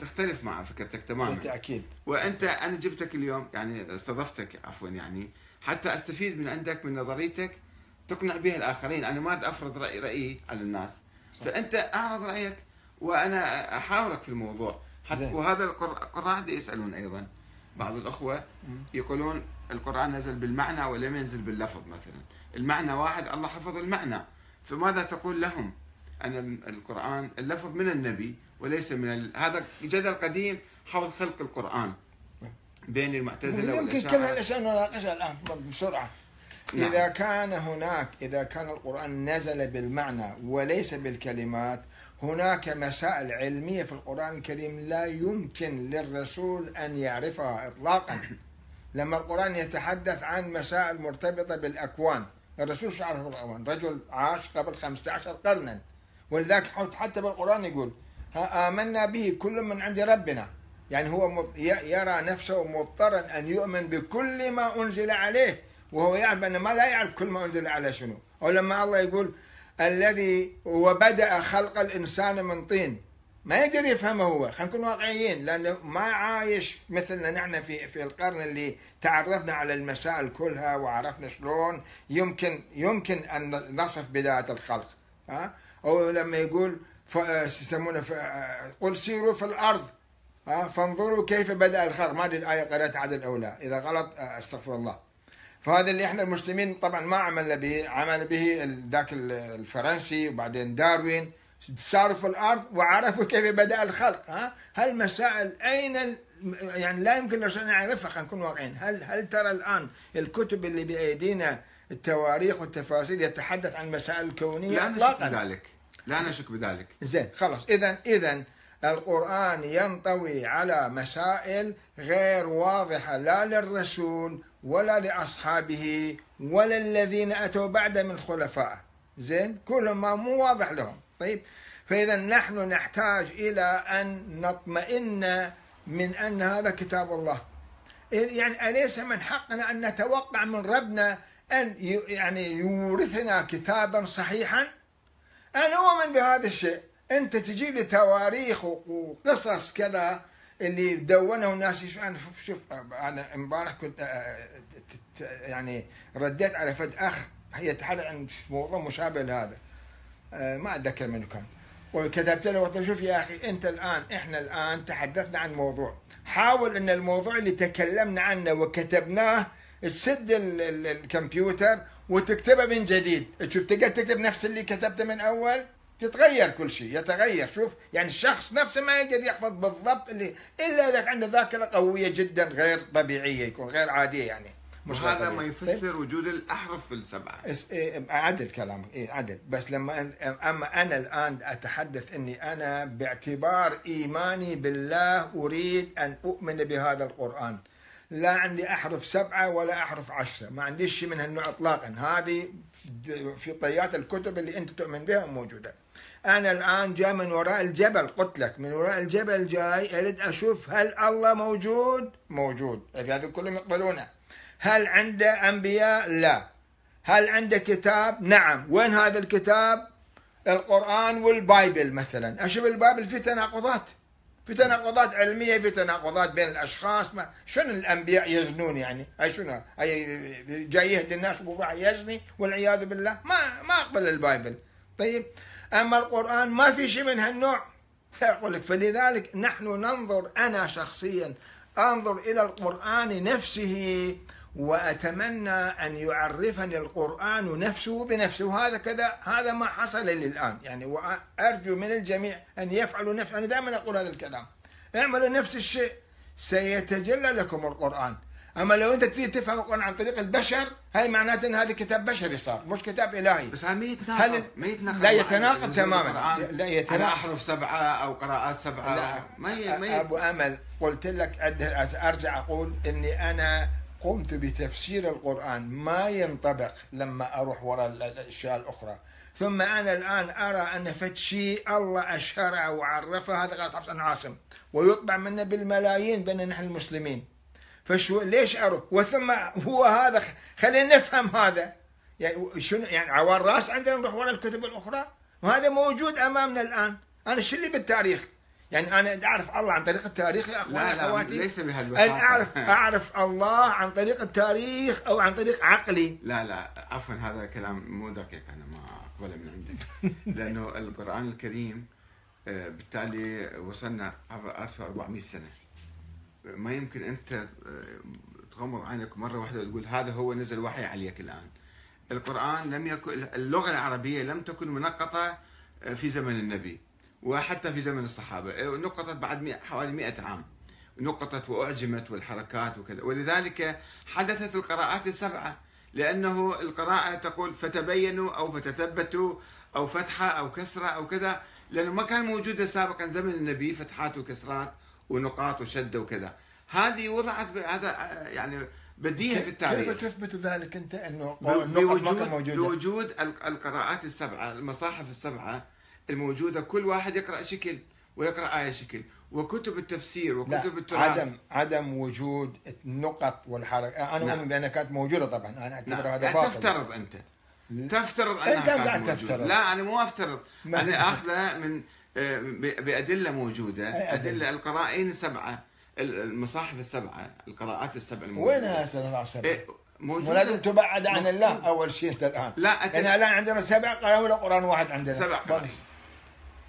تختلف مع فكرتك تماما بالتأكيد وأنت أنا جبتك اليوم يعني استضفتك عفوا يعني حتى أستفيد من عندك من نظريتك تقنع بها الآخرين. أنا ما أريد أفرض رايي رأيي على الناس. صح. فأنت أعرض رأيك وأنا أحاورك في الموضوع. حتى زين. وهذا القر- القراء يسألون أيضا. بعض الأخوة. يقولون القرآن نزل بالمعنى ولم ينزل باللفظ مثلا. المعنى واحد الله حفظ المعنى. فماذا تقول لهم؟ أن القرآن اللفظ من النبي وليس من ال... هذا جدل قديم حول خلق القرآن بين المعتزلة يمكن كل والاشاعره هالاشياء نناقشها الآن بسرعة. نعم. إذا كان هناك إذا كان القرآن نزل بالمعنى وليس بالكلمات هناك مسائل علمية في القرآن الكريم لا يمكن للرسول أن يعرفها اطلاقا. [COUGHS] لما القرآن يتحدث عن مسائل مرتبطة بالأكوان الرسول شو عرف الاكوان رجل عاش قبل 15 قرنا. ولذلك حتى بالقرآن يقول ها آمنا به كل من عند ربنا. يعني هو يرى نفسه مضطرا أن يؤمن بكل ما أنزل عليه وهو يعلم ان ما لا يعرف كل ما أنزل على شنو. ولما الله يقول الذي وبدا خلق الإنسان من طين. ما يقدر يفهمه هو خلينا نكون واقعيين لأنه ما عايش مثلنا نحن في في القرن اللي تعرفنا على المسائل كلها وعرفنا شلون يمكن يمكن أن نصف بداية الخلق. ها؟ أو لما يقول آه، يسمونه ف- آه، قل سيروا في الأرض. ها فانظروا كيف بدأ الخلق. ما أدري الآية قرأت عدل أو لا. إذا غلط آه، أستغفر الله. فهذا اللي إحنا المسلمين طبعا ما عملنا به عمل به ذاك ال- الفرنسي وبعدين داروين. صاروا في الأرض وعرفوا كيف بدأ الخلق. ها هالمسائل أين. يعني لا يمكن لو نعرفها خلينا نكون واقعيين. هل هل ترى الآن الكتب اللي بأيدينا التواريخ والتفاصيل يتحدث عن مسائل الكونية لا نشك بذلك. لا نشك بذلك. زين خلاص. اذا اذا القرآن ينطوي على مسائل غير واضحة لا للرسول ولا لأصحابه ولا الذين أتوا بعد من خلفائه. زين؟ كلهم ما مو واضح لهم. طيب؟ فإذا نحن نحتاج إلى أن نطمئن من أن هذا كتاب الله. يعني أليس من حقنا أن نتوقع من ربنا أن يعني يورثنا كتابا صحيحا. أنا أؤمن بهذا الشيء. أنت تجيب لي تواريخ وقصص كذا اللي دونه الناس. أنا شوف أنا إمبارح كنت آه، يعني رديت على فد أخ. يتحدث عن موضوع مشابه لهذا. آه، ما أتذكر منه كان. وكتبت له قلت له شوف يا أخي أنت الآن إحنا الآن تحدثنا عن موضوع. حاول إن الموضوع اللي تكلمنا عنه وكتبناه تسد ال- ال- الكمبيوتر وتكتبه من جديد. تشوف تقدر تكتب نفس اللي كتبته من أول؟ يتغير كل شيء يتغير. شوف يعني الشخص نفسه ما يقدر يحفظ بالضبط اللي إلا إذا عنده ذاكرة قوية جدا غير طبيعية يكون غير عادية يعني. غير وهذا ما؟ يفسر وجود الأحرف السبعة. اس- إيه، عدل كلامك. إيه عدل. بس لما أما أنا الآن أتحدث إني أنا باعتبار إيماني بالله أريد أن أؤمن بهذا القرآن. لا عندي أحرف سبعة ولا أحرف عشرة. ما عنديش شيء من هالنوع اطلاقا. هذه في طيات الكتب اللي أنت تؤمن بها موجودة. أنا الآن جاي من وراء الجبل قلت لك من وراء الجبل جاي أريد أشوف هل الله موجود؟ موجود. هذا كلهم يقبلونه. هل عنده أنبياء؟ لا. هل عنده كتاب؟ نعم. وين هذا الكتاب؟ القرآن وال Bible مثلا. أشوف ال Bible في تناقضات. في تناقضات علمية في تناقضات بين الأشخاص. ما شنو الأنبياء يزنون يعني؟ أي شنو؟ أي جاي يهدي الناس وواحد يزني والعياذ بالله؟ ما ما أقبل ال Bible. طيب أما القرآن ما في شيء من هالنوع. أقول لك فلذلك نحن ننظر أنا شخصيا أنظر إلى القرآن نفسه. وأتمنى أن يعرفني القرآن نفسه بنفسه. وهذا كذا هذا ما حصل لي الآن. يعني وأرجو من الجميع أن يفعلوا نفس أنا دائما أقول هذا الكلام. اعملوا نفس الشيء سيتجلى لكم القرآن. أما لو أنت تريد تفهم القرآن عن طريق البشر هاي معناته أن هذا كتاب بشري صار مش كتاب إلهي. بس ما يتناقض هل- ما يتناقض لا يتناقض تماماً. لا يتناقض. أحرف سبعة أو قراءات سبعة؟ لا. ما ي... ما ي... أبو أمل قلت لك أرجع أقول إني أنا قمت بتفسير القرآن ما ينطبق لما أروح وراء ال- الأشياء الأخرى. ثم أنا الآن أرى أن فد شيء الله أشهره وعرفه هذا غلط حفص عاصم. ويطبع منا بالملايين بين نحن المسلمين. فشو ليش أروح؟ وثم هو هذا خلينا نفهم هذا. يعني شنو يعني عوار راس عندنا نروح وراء الكتب الأخرى؟ وهذا موجود أمامنا الآن. أنا شو اللي بالتاريخ؟ يعني أنا أعرف الله عن طريق التاريخ يا أخواني لا لا أخواتي؟ ليس أن بهالبساطة أعرف أعرف الله عن طريق التاريخ أو عن طريق عقلي. لا لا عفوا هذا كلام مو دقيق أنا ما أقبله من عندك [LAUGHS] لأنه القرآن الكريم آه، بالتالي وصلنا عبر 1400 سنة. ما يمكن أنت آه، تغمض عينك مرة واحدة وتقول هذا هو نزل وحي عليك الآن. القرآن لم يكن اللغة العربية لم تكن منقطة آه، في زمن النبي. وحتى في زمن الصحابة آه، نقطت بعد مئة- حوالي 100 عام نقطت وأعجمت والحركات وكذا. ولذلك حدثت القراءات السبعة لأنه القراءة تقول فتبينوا أو فتثبتوا أو فتحة أو كسرة أو كذا لأنه ما كان موجوده سابقا زمن النبي فتحات وكسرات ونقاط وشده وكذا. هذه وضعت هذا يعني بديهة في التاريخ. كيف تثبت ذلك ما كان بوجود موجودة؟ بوجود ال- القراءات السبعة المصاحف السبعة الموجودة كل واحد يقرأ شكل ويقرأ آية شكل وكتب التفسير لا وكتب التراث عدم عدم وجود النقط والحركة أنا. أؤمن بأنها كانت موجودة طبعا أنا. أعتبر هذا يعني باطل تفترض أنت تفترض أنها أنت كانت قاعد موجودة. تفترض. لا أنا مو أفترض ما- أنا اخذه من آه، ب- بأدلة موجودة أي أدلة؟ أدلة القرائن السبعة ال- المصاحف السبعة القراءات السبع الله عليه وسلم؟ إيه، موجودة ولازم تبعد عن. الله أول شيء أنت الآن لا أنت يعني الآن عندنا سبع قرآن ولا قرآن واحد عندنا سبع قرائن بس.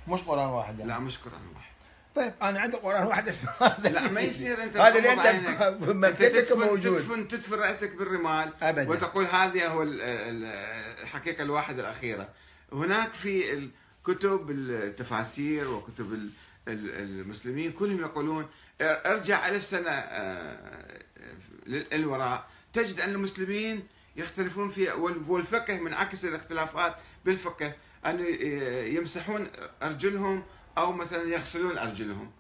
مش قرآن واحد يعني. لا مش قرآن واحد. طيب أنا عندي قرآن واحد اسمه هذا لا ما يصير أنت هذا اللي. أنت بمكتبك تدفن موجود. تدفن تدفن رأسك بالرمال أبدا. وتقول هذه هو ال- ال- الحقيقة الواحده الأخيرة. هناك في الكتب التفاسير وكتب ال- ال- المسلمين كلهم يقولون ارجع ألف سنة آه، للوراء. تجد أن المسلمين يختلفون في وال- والفقه من عكس الاختلافات بالفقه. أن يمسحون أرجلهم أو مثلا يغسلون أرجلهم.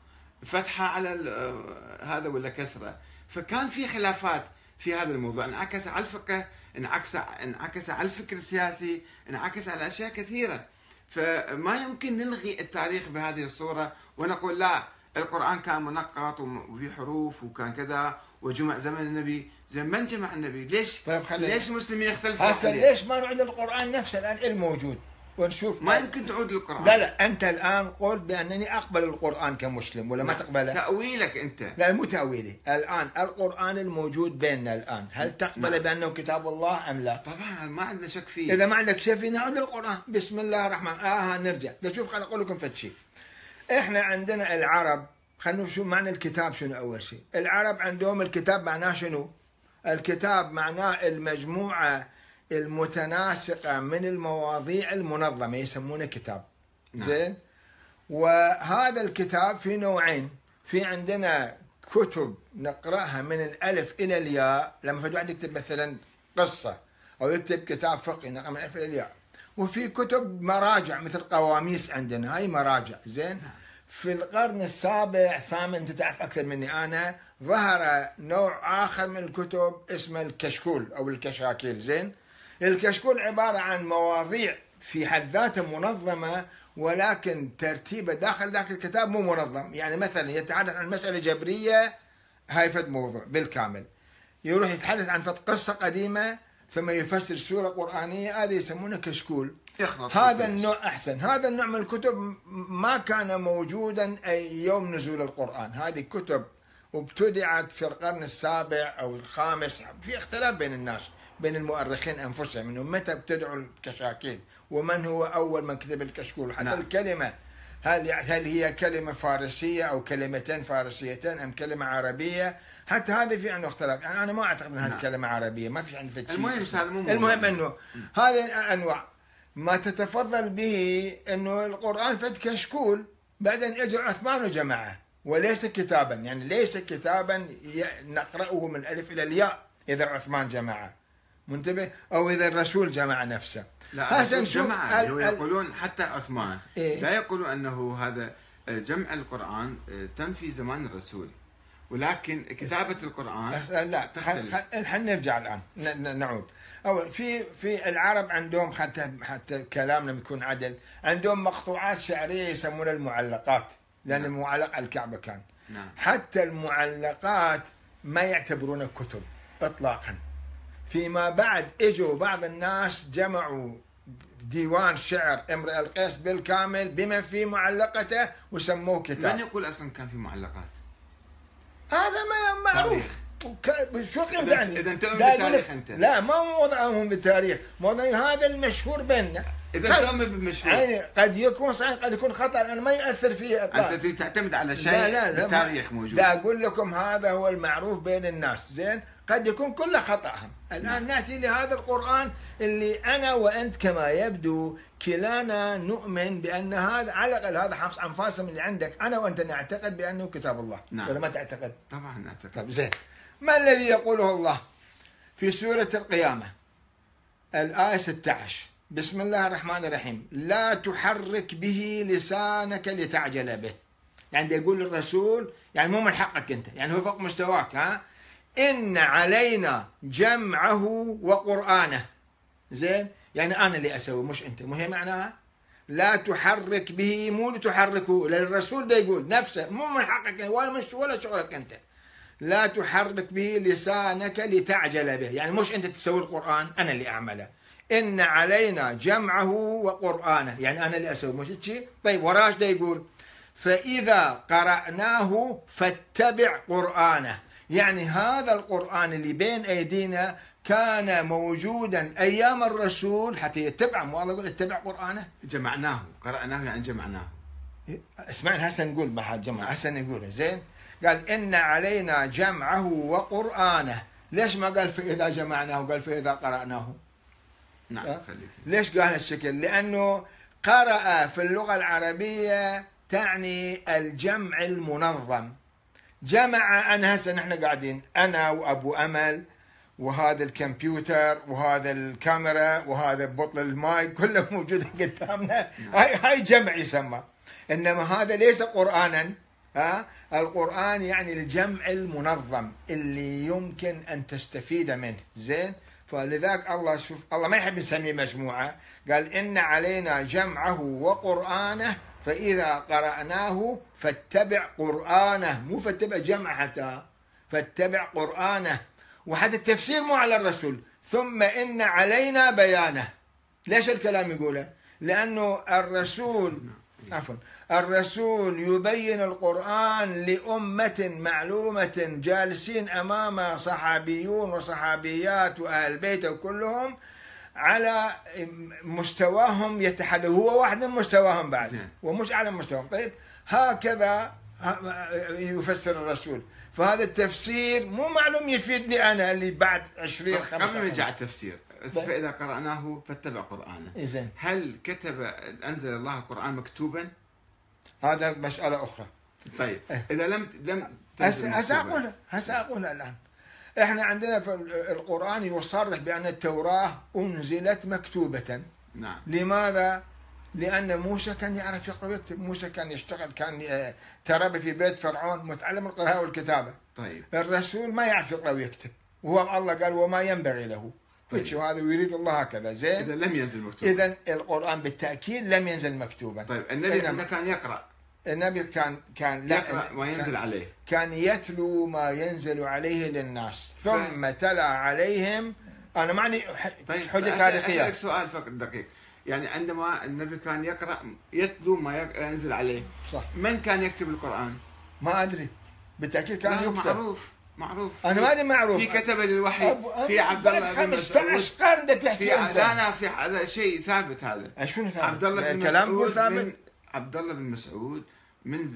فتحة على ال- هذا ولا كسرة. فكان في خلافات في هذا الموضوع. انعكس على الفقه انعكس انعكس على الفكر السياسي انعكس على أشياء كثيرة. فما يمكن نلغي التاريخ بهذه الصورة ونقول لا القرآن كان منقط وفي حروف وكان كذا وجمع زمن النبي. زين من جمع النبي؟ ليش؟ طيب خلينا ليش المسلمين يختلفون؟ هسه عليه؟ ليش ما نعيد القرآن نفسه؟ الآن الموجود ونشوف. ما يمكن تعود للقرآن. لا لا أنت الآن قلت بأنني أقبل القرآن كمسلم ولا ما تقبله؟ تأويلك أنت. لا مو تأويلي. الآن القرآن الموجود بيننا الآن. هل تقبل نعم. بأنه كتاب الله أم لا؟ طبعا ما عندنا شك فيه. إذا ما عندك شيء في نعود للقرآن. بسم الله الرحمن ها نرجع. شوف خليني أقول لكم فد شيء. إحنا عندنا العرب خلينا نشوف معنى الكتاب شنو أول شيء. العرب عندهم الكتاب معناه شنو؟ الكتاب معناه المجموعة المتناسقة من المواضيع المنظمة يسمونه كتاب. نعم. زين؟ وهذا الكتاب في نوعين. في عندنا كتب نقرأها من الألف إلى الياء لما فد واحد يكتب مثلا قصة أو يكتب كتاب فقهي نقرا من الألف إلى الياء. وفي كتب مراجع مثل قواميس عندنا هاي مراجع. زين؟ في القرن السابع ثامن أنت تعرف أكثر مني أنا ظهر نوع آخر من الكتب اسمه الكشكول أو الكشاكيل. زين؟ الكشكول عبارة عن مواضيع في حد ذاتها منظمة ولكن ترتيبه داخل ذاك الكتاب مو منظم. يعني مثلا يتحدث عن مسألة جبرية هاي فد موضوع بالكامل. يروح يتحدث عن فد قصة قديمة ثم يفسر سورة قرآنية هذا يسمونه كشكول. يخلط هذا. النوع أحسن. هذا النوع من الكتب ما كان موجودا أي يوم نزول القرآن. هذه كتب وابتدعت في القرن السابع أو الخامس في اختلاف بين الناس. بين المؤرخين أنفسهم إنه متى ابتدعوا الكشاكيل ومن هو أول من كتب الكشكول حتى نعم. الكلمة هل هل هي كلمة فارسية أو كلمتين فارسيتين أم كلمة عربية حتى هذه في عنده اختلاف يعني أنا ما أعتقد إن هذه نعم. كلمة عربية ما في عندي شيء المهم. هذا مو. المهم إنه هذه الأنواع ما تتفضل به إنه القرآن فد كشكول بعدين اجى عثمان وجمعه وليس كتابا يعني ليس كتابا نقرأه من الالف إلى الياء إذا عثمان جمعه منتبه؟ أو إذا الرسول جمع نفسه. لا هسه الرسول نشوف جمع. ال- يقولون حتى عثمان. إيه؟ لا يقولون أنه هذا جمع القرآن تم في زمان الرسول. ولكن كتابة القرآن لا. الحين نرجع الآن. نعود. اول في في العرب عندهم حتى حتى كلام لما يكون عدل. عندهم مقطوعات شعرية يسمونها المعلقات لأن نعم. المعلق على الكعبة كان. نعم. حتى المعلقات ما يعتبرونها كتب اطلاقا. فيما بعد إجوا بعض الناس جمعوا ديوان شعر امرئ القيس بالكامل بما فيه معلقته وسموه من كتاب يقول أصلا كان في معلقات؟ هذا ما معروف. تاريخ. وك... شو يعني؟ إذا تؤمن بالتاريخ أنت. لا ما هو موضوعهم بالتاريخ موضوع هذا المشهور بيننا. إذا قد- تؤمن بالمشهور. يعني قد يكون صحيح قد يكون خطأ أنا ما ياثر فيه اطلاقا أنت تعتمد على شيء لا لا لا بالتاريخ موجود. دا أقول لكم هذا هو المعروف بين الناس. زين؟ قد يكون كله خطأهم. الآن نأتي لهذا القرآن اللي أنا وأنت كما يبدو كلانا نؤمن بأن هذا على الأقل هذا حفص عن فاسم اللي عندك. أنا وأنت نعتقد بأنه كتاب الله. نعم. ولا ما تعتقد؟ طبعا اعتقد طيب زين. ما الذي يقوله الله في سورة القيامة؟ الآية 16 بسم الله الرحمن الرحيم. لا تحرك به لسانك لتعجل به. يعني يقول للرسول يعني مو من حقك أنت يعني هو فوق مستواك ها؟ إن علينا جمعه وقرآنه. زين؟ يعني أنا اللي أسوي مش أنت. مو هي معناها؟ لا تحرك به مو لتحركه. للرسول ده يقول نفسه مو من حقك ولا مش ولا شغلك أنت. لا تحرك به لسانك لتعجل به. يعني مش أنت تسوي القرآن أنا اللي أعمله. إن علينا جمعه وقرآنه. يعني أنا اللي أسوي مش شيء طيب وراش ده يقول فإذا قرأناه فاتبع قرآنه. يعني هذا القرآن اللي بين أيدينا كان موجودا أيام الرسول حتى يتبع مو الله يقول اتبع قرآنه؟ جمعناه قرأناه يعني جمعناه. اسمعنا هسه نقول مع الجماعة هسه نقوله زين. قال إن علينا جمعه وقرآنه. ليش ما قال فإذا جمعناه قال فإذا قرأناه؟ نعم؟ خليك. ليش قال هالشكل؟ لأنه قرأ في اللغة العربية تعني الجمع المنظم. جمع أنا هسه نحن قاعدين أنا وأبو أمل وهذا الكمبيوتر وهذا الكاميرا وهذا بطل الماي [LAUGHS] كله موجود قدامنا. هاي هاي جمع يسمى. إنما هذا ليس قرانا ها؟ القرآن يعني الجمع المنظم اللي يمكن أن تستفيد منه. زين؟ فلذلك الله شوف الله ما يحب نسميه مجموعة. قال إن علينا جمعه وقرآنه فإذا قرأناه فاتبع قرآنه مو فاتبع جمع حتى فاتبع قرآنه. وحتى التفسير مو على الرسول. ثم إن علينا بيانه. ليش الكلام يقوله؟ لأنه الرسول عفوا الرسول يبين القرآن لأمة معلومة جالسين أمام صحابيون وصحابيات وأهل بيته كلهم على مستواهم يتحدث هو واحد من مستواهم بعد زين. ومش على مستواهم طيب هكذا يفسر الرسول فهذا التفسير مو معلوم يفيدني أنا اللي بعد 20 قبل ما 25 نرجع التفسير طيب. فإذا قرأناه فاتبع قرآنه إيه زين هل كتب أنزل الله القرآن مكتوبا؟ هذا مسألة أخرى طيب إذا لم لم هسه. اقولها هسه اقولها الآن إحنا عندنا في القرآن يصرح بأن التوراة أنزلت مكتوبة. نعم. لماذا؟ لأن موسى كان يعرف يقرأ. ويكتب موسى كان يشتغل كان آه، تربى في بيت فرعون متعلم القراءة والكتابة. طيب. الرسول ما يعرف يقرأ ويكتب. وهو الله قال وما ينبغي له. طيب. هذا؟ ويريد الله هكذا. زين؟ إذا لم ينزل مكتوبا اذا القرآن بالتأكيد لم ينزل مكتوبا طيب النبي إنما- كان يقرأ النبي كان كان لا يقرأ ما ينزل كان- عليه. كان يتلو ما ينزل عليه للناس. ف- ثم تلا عليهم. أنا معني طيب حجة تاريخيه أسألك سؤال فقط دقيق. يعني عندما النبي كان يقرأ يتلو ما ينزل عليه. صح. من كان يكتب القرآن؟ ما أدري. بالتأكيد كان يكتب. معروف معروف. أنا ما ادري معروف. في كتبه للوحي في عبد الله بعد بن مسعود. 15 قرن في تحكي انت لا لا في هذا شيء ثابت هذا. شنو ثابت؟ عبد الله بن كلام مسعود ثابت. من عبد الله بن مسعود من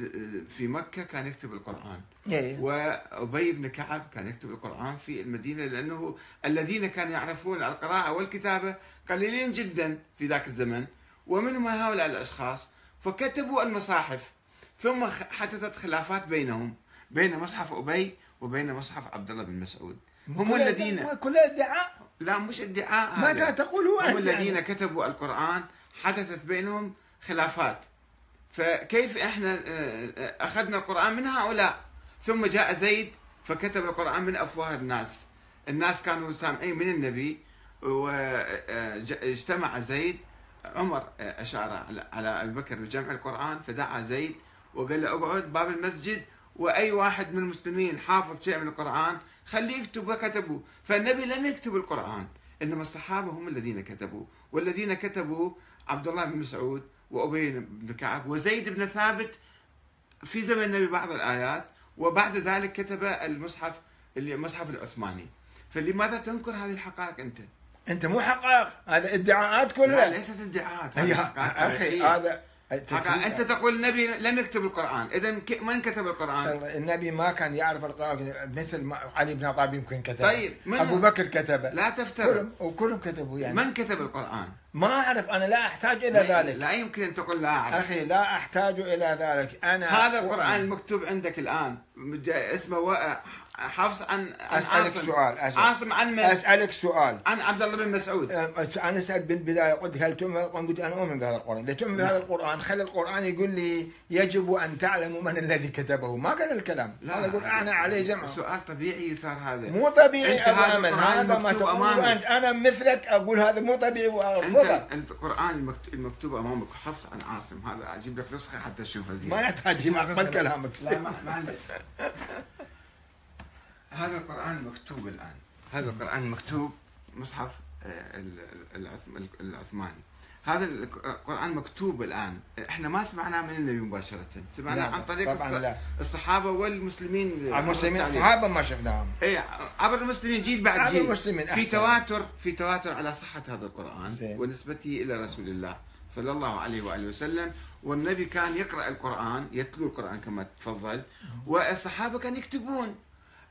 في مكة كان يكتب القرآن إيه. وأبي بن كعب كان يكتب القرآن في المدينة لأنه الذين كانوا يعرفون القراءة والكتابة قليلين جدا في ذاك الزمن ومنهم هؤلاء الأشخاص فكتبوا المصاحف ثم حدثت خلافات بينهم بين مصحف أبي وبين مصحف عبد الله بن مسعود هم الذين كلها ادعاء لا مش ادعاء ما هذا. تقول هو هم الذين. كتبوا القرآن حدثت بينهم خلافات فكيف إحنا آه، آه، أخذنا القرآن من هؤلاء ثم جاء زيد فكتب القرآن من أفواه الناس. الناس كانوا سامعين من النبي واجتمع زيد. عمر أشار على أبي بكر بجمع القرآن فدعا زيد وقال له اقعد باب المسجد وأي واحد من المسلمين حافظ شيء من القرآن خليه يكتب وكتبوا فالنبي لم يكتب القرآن إنما الصحابة هم الذين كتبوا. والذين كتبوا عبد الله بن مسعود وأبي بن كعب وزيد بن ثابت في زمن النبي بعض الآيات وبعد ذلك كتب المصحف المصحف العثماني. فلماذا تنكر هذه الحقائق أنت؟ أنت مو حقائق هذا ادعاءات كلها. لا ليست ادعاءات هي أخي هذا أنت تقول النبي لم يكتب القرآن. اذا من كتب القرآن؟ النبي ما كان يعرف القرآن. مثل ما علي بن أبي طالب يمكن كتب طيب أبو بكر كتبه. لا تفتر كلهم وكلهم كتبوا يعني. من كتب القرآن؟ ما أعرف. أنا لا أحتاج إلى لا ذلك. لا يمكن أن تقول لا أعرف. أخي لا أحتاج إلى ذلك. أنا هذا القرآن المكتوب عندك الآن. اسمه حفص عن, عن اسالك عاصم. سؤال أسأل. عاصم عن من؟ أسألك سؤال. عن عبد الله بن مسعود. أنا اسال بالبداية قلت هل تؤمن بالقرآن؟ قلت أنا أؤمن بهذا القرآن، إذا تؤمن بهذا القرآن خلي القرآن يقول لي يجب أن تعلموا من الذي كتبه، ما قال الكلام، هذا يقول أنا عليه جمع. سؤال طبيعي صار هذا. مو طبيعي ابو هذا ما تقول. أنت. أنا مثلك أقول هذا مو طبيعي أنت وأرفضه. أنت القران المكتوب, أمامك. حفص عن عاصم. هذا أجيب لك نسخة حتى تشوفها زين ما يحتاج يعقد كلامك. لا ما- معلش [LAUGHS] هذا القرآن مكتوب الآن. هذا القرآن مكتوب مصحف آه، ال- ال- العث- العثماني. هذا القرآن مكتوب الآن. إحنا ما سمعناه من النبي مباشرة. سمعناه عن طريق طبعاً لا. الصحابة والمسلمين المسلمين. الصحابة ما شفناهم. اي عبر المسلمين جيل بعد عبر جيل. المسلمين في. تواتر في تواتر على صحة هذا القرآن زين. ونسبته إلى رسول الله صلى الله عليه وآله وسلم. والنبي كان يقرأ القرآن يتلو القرآن كما تفضل والصحابة كانوا يكتبون.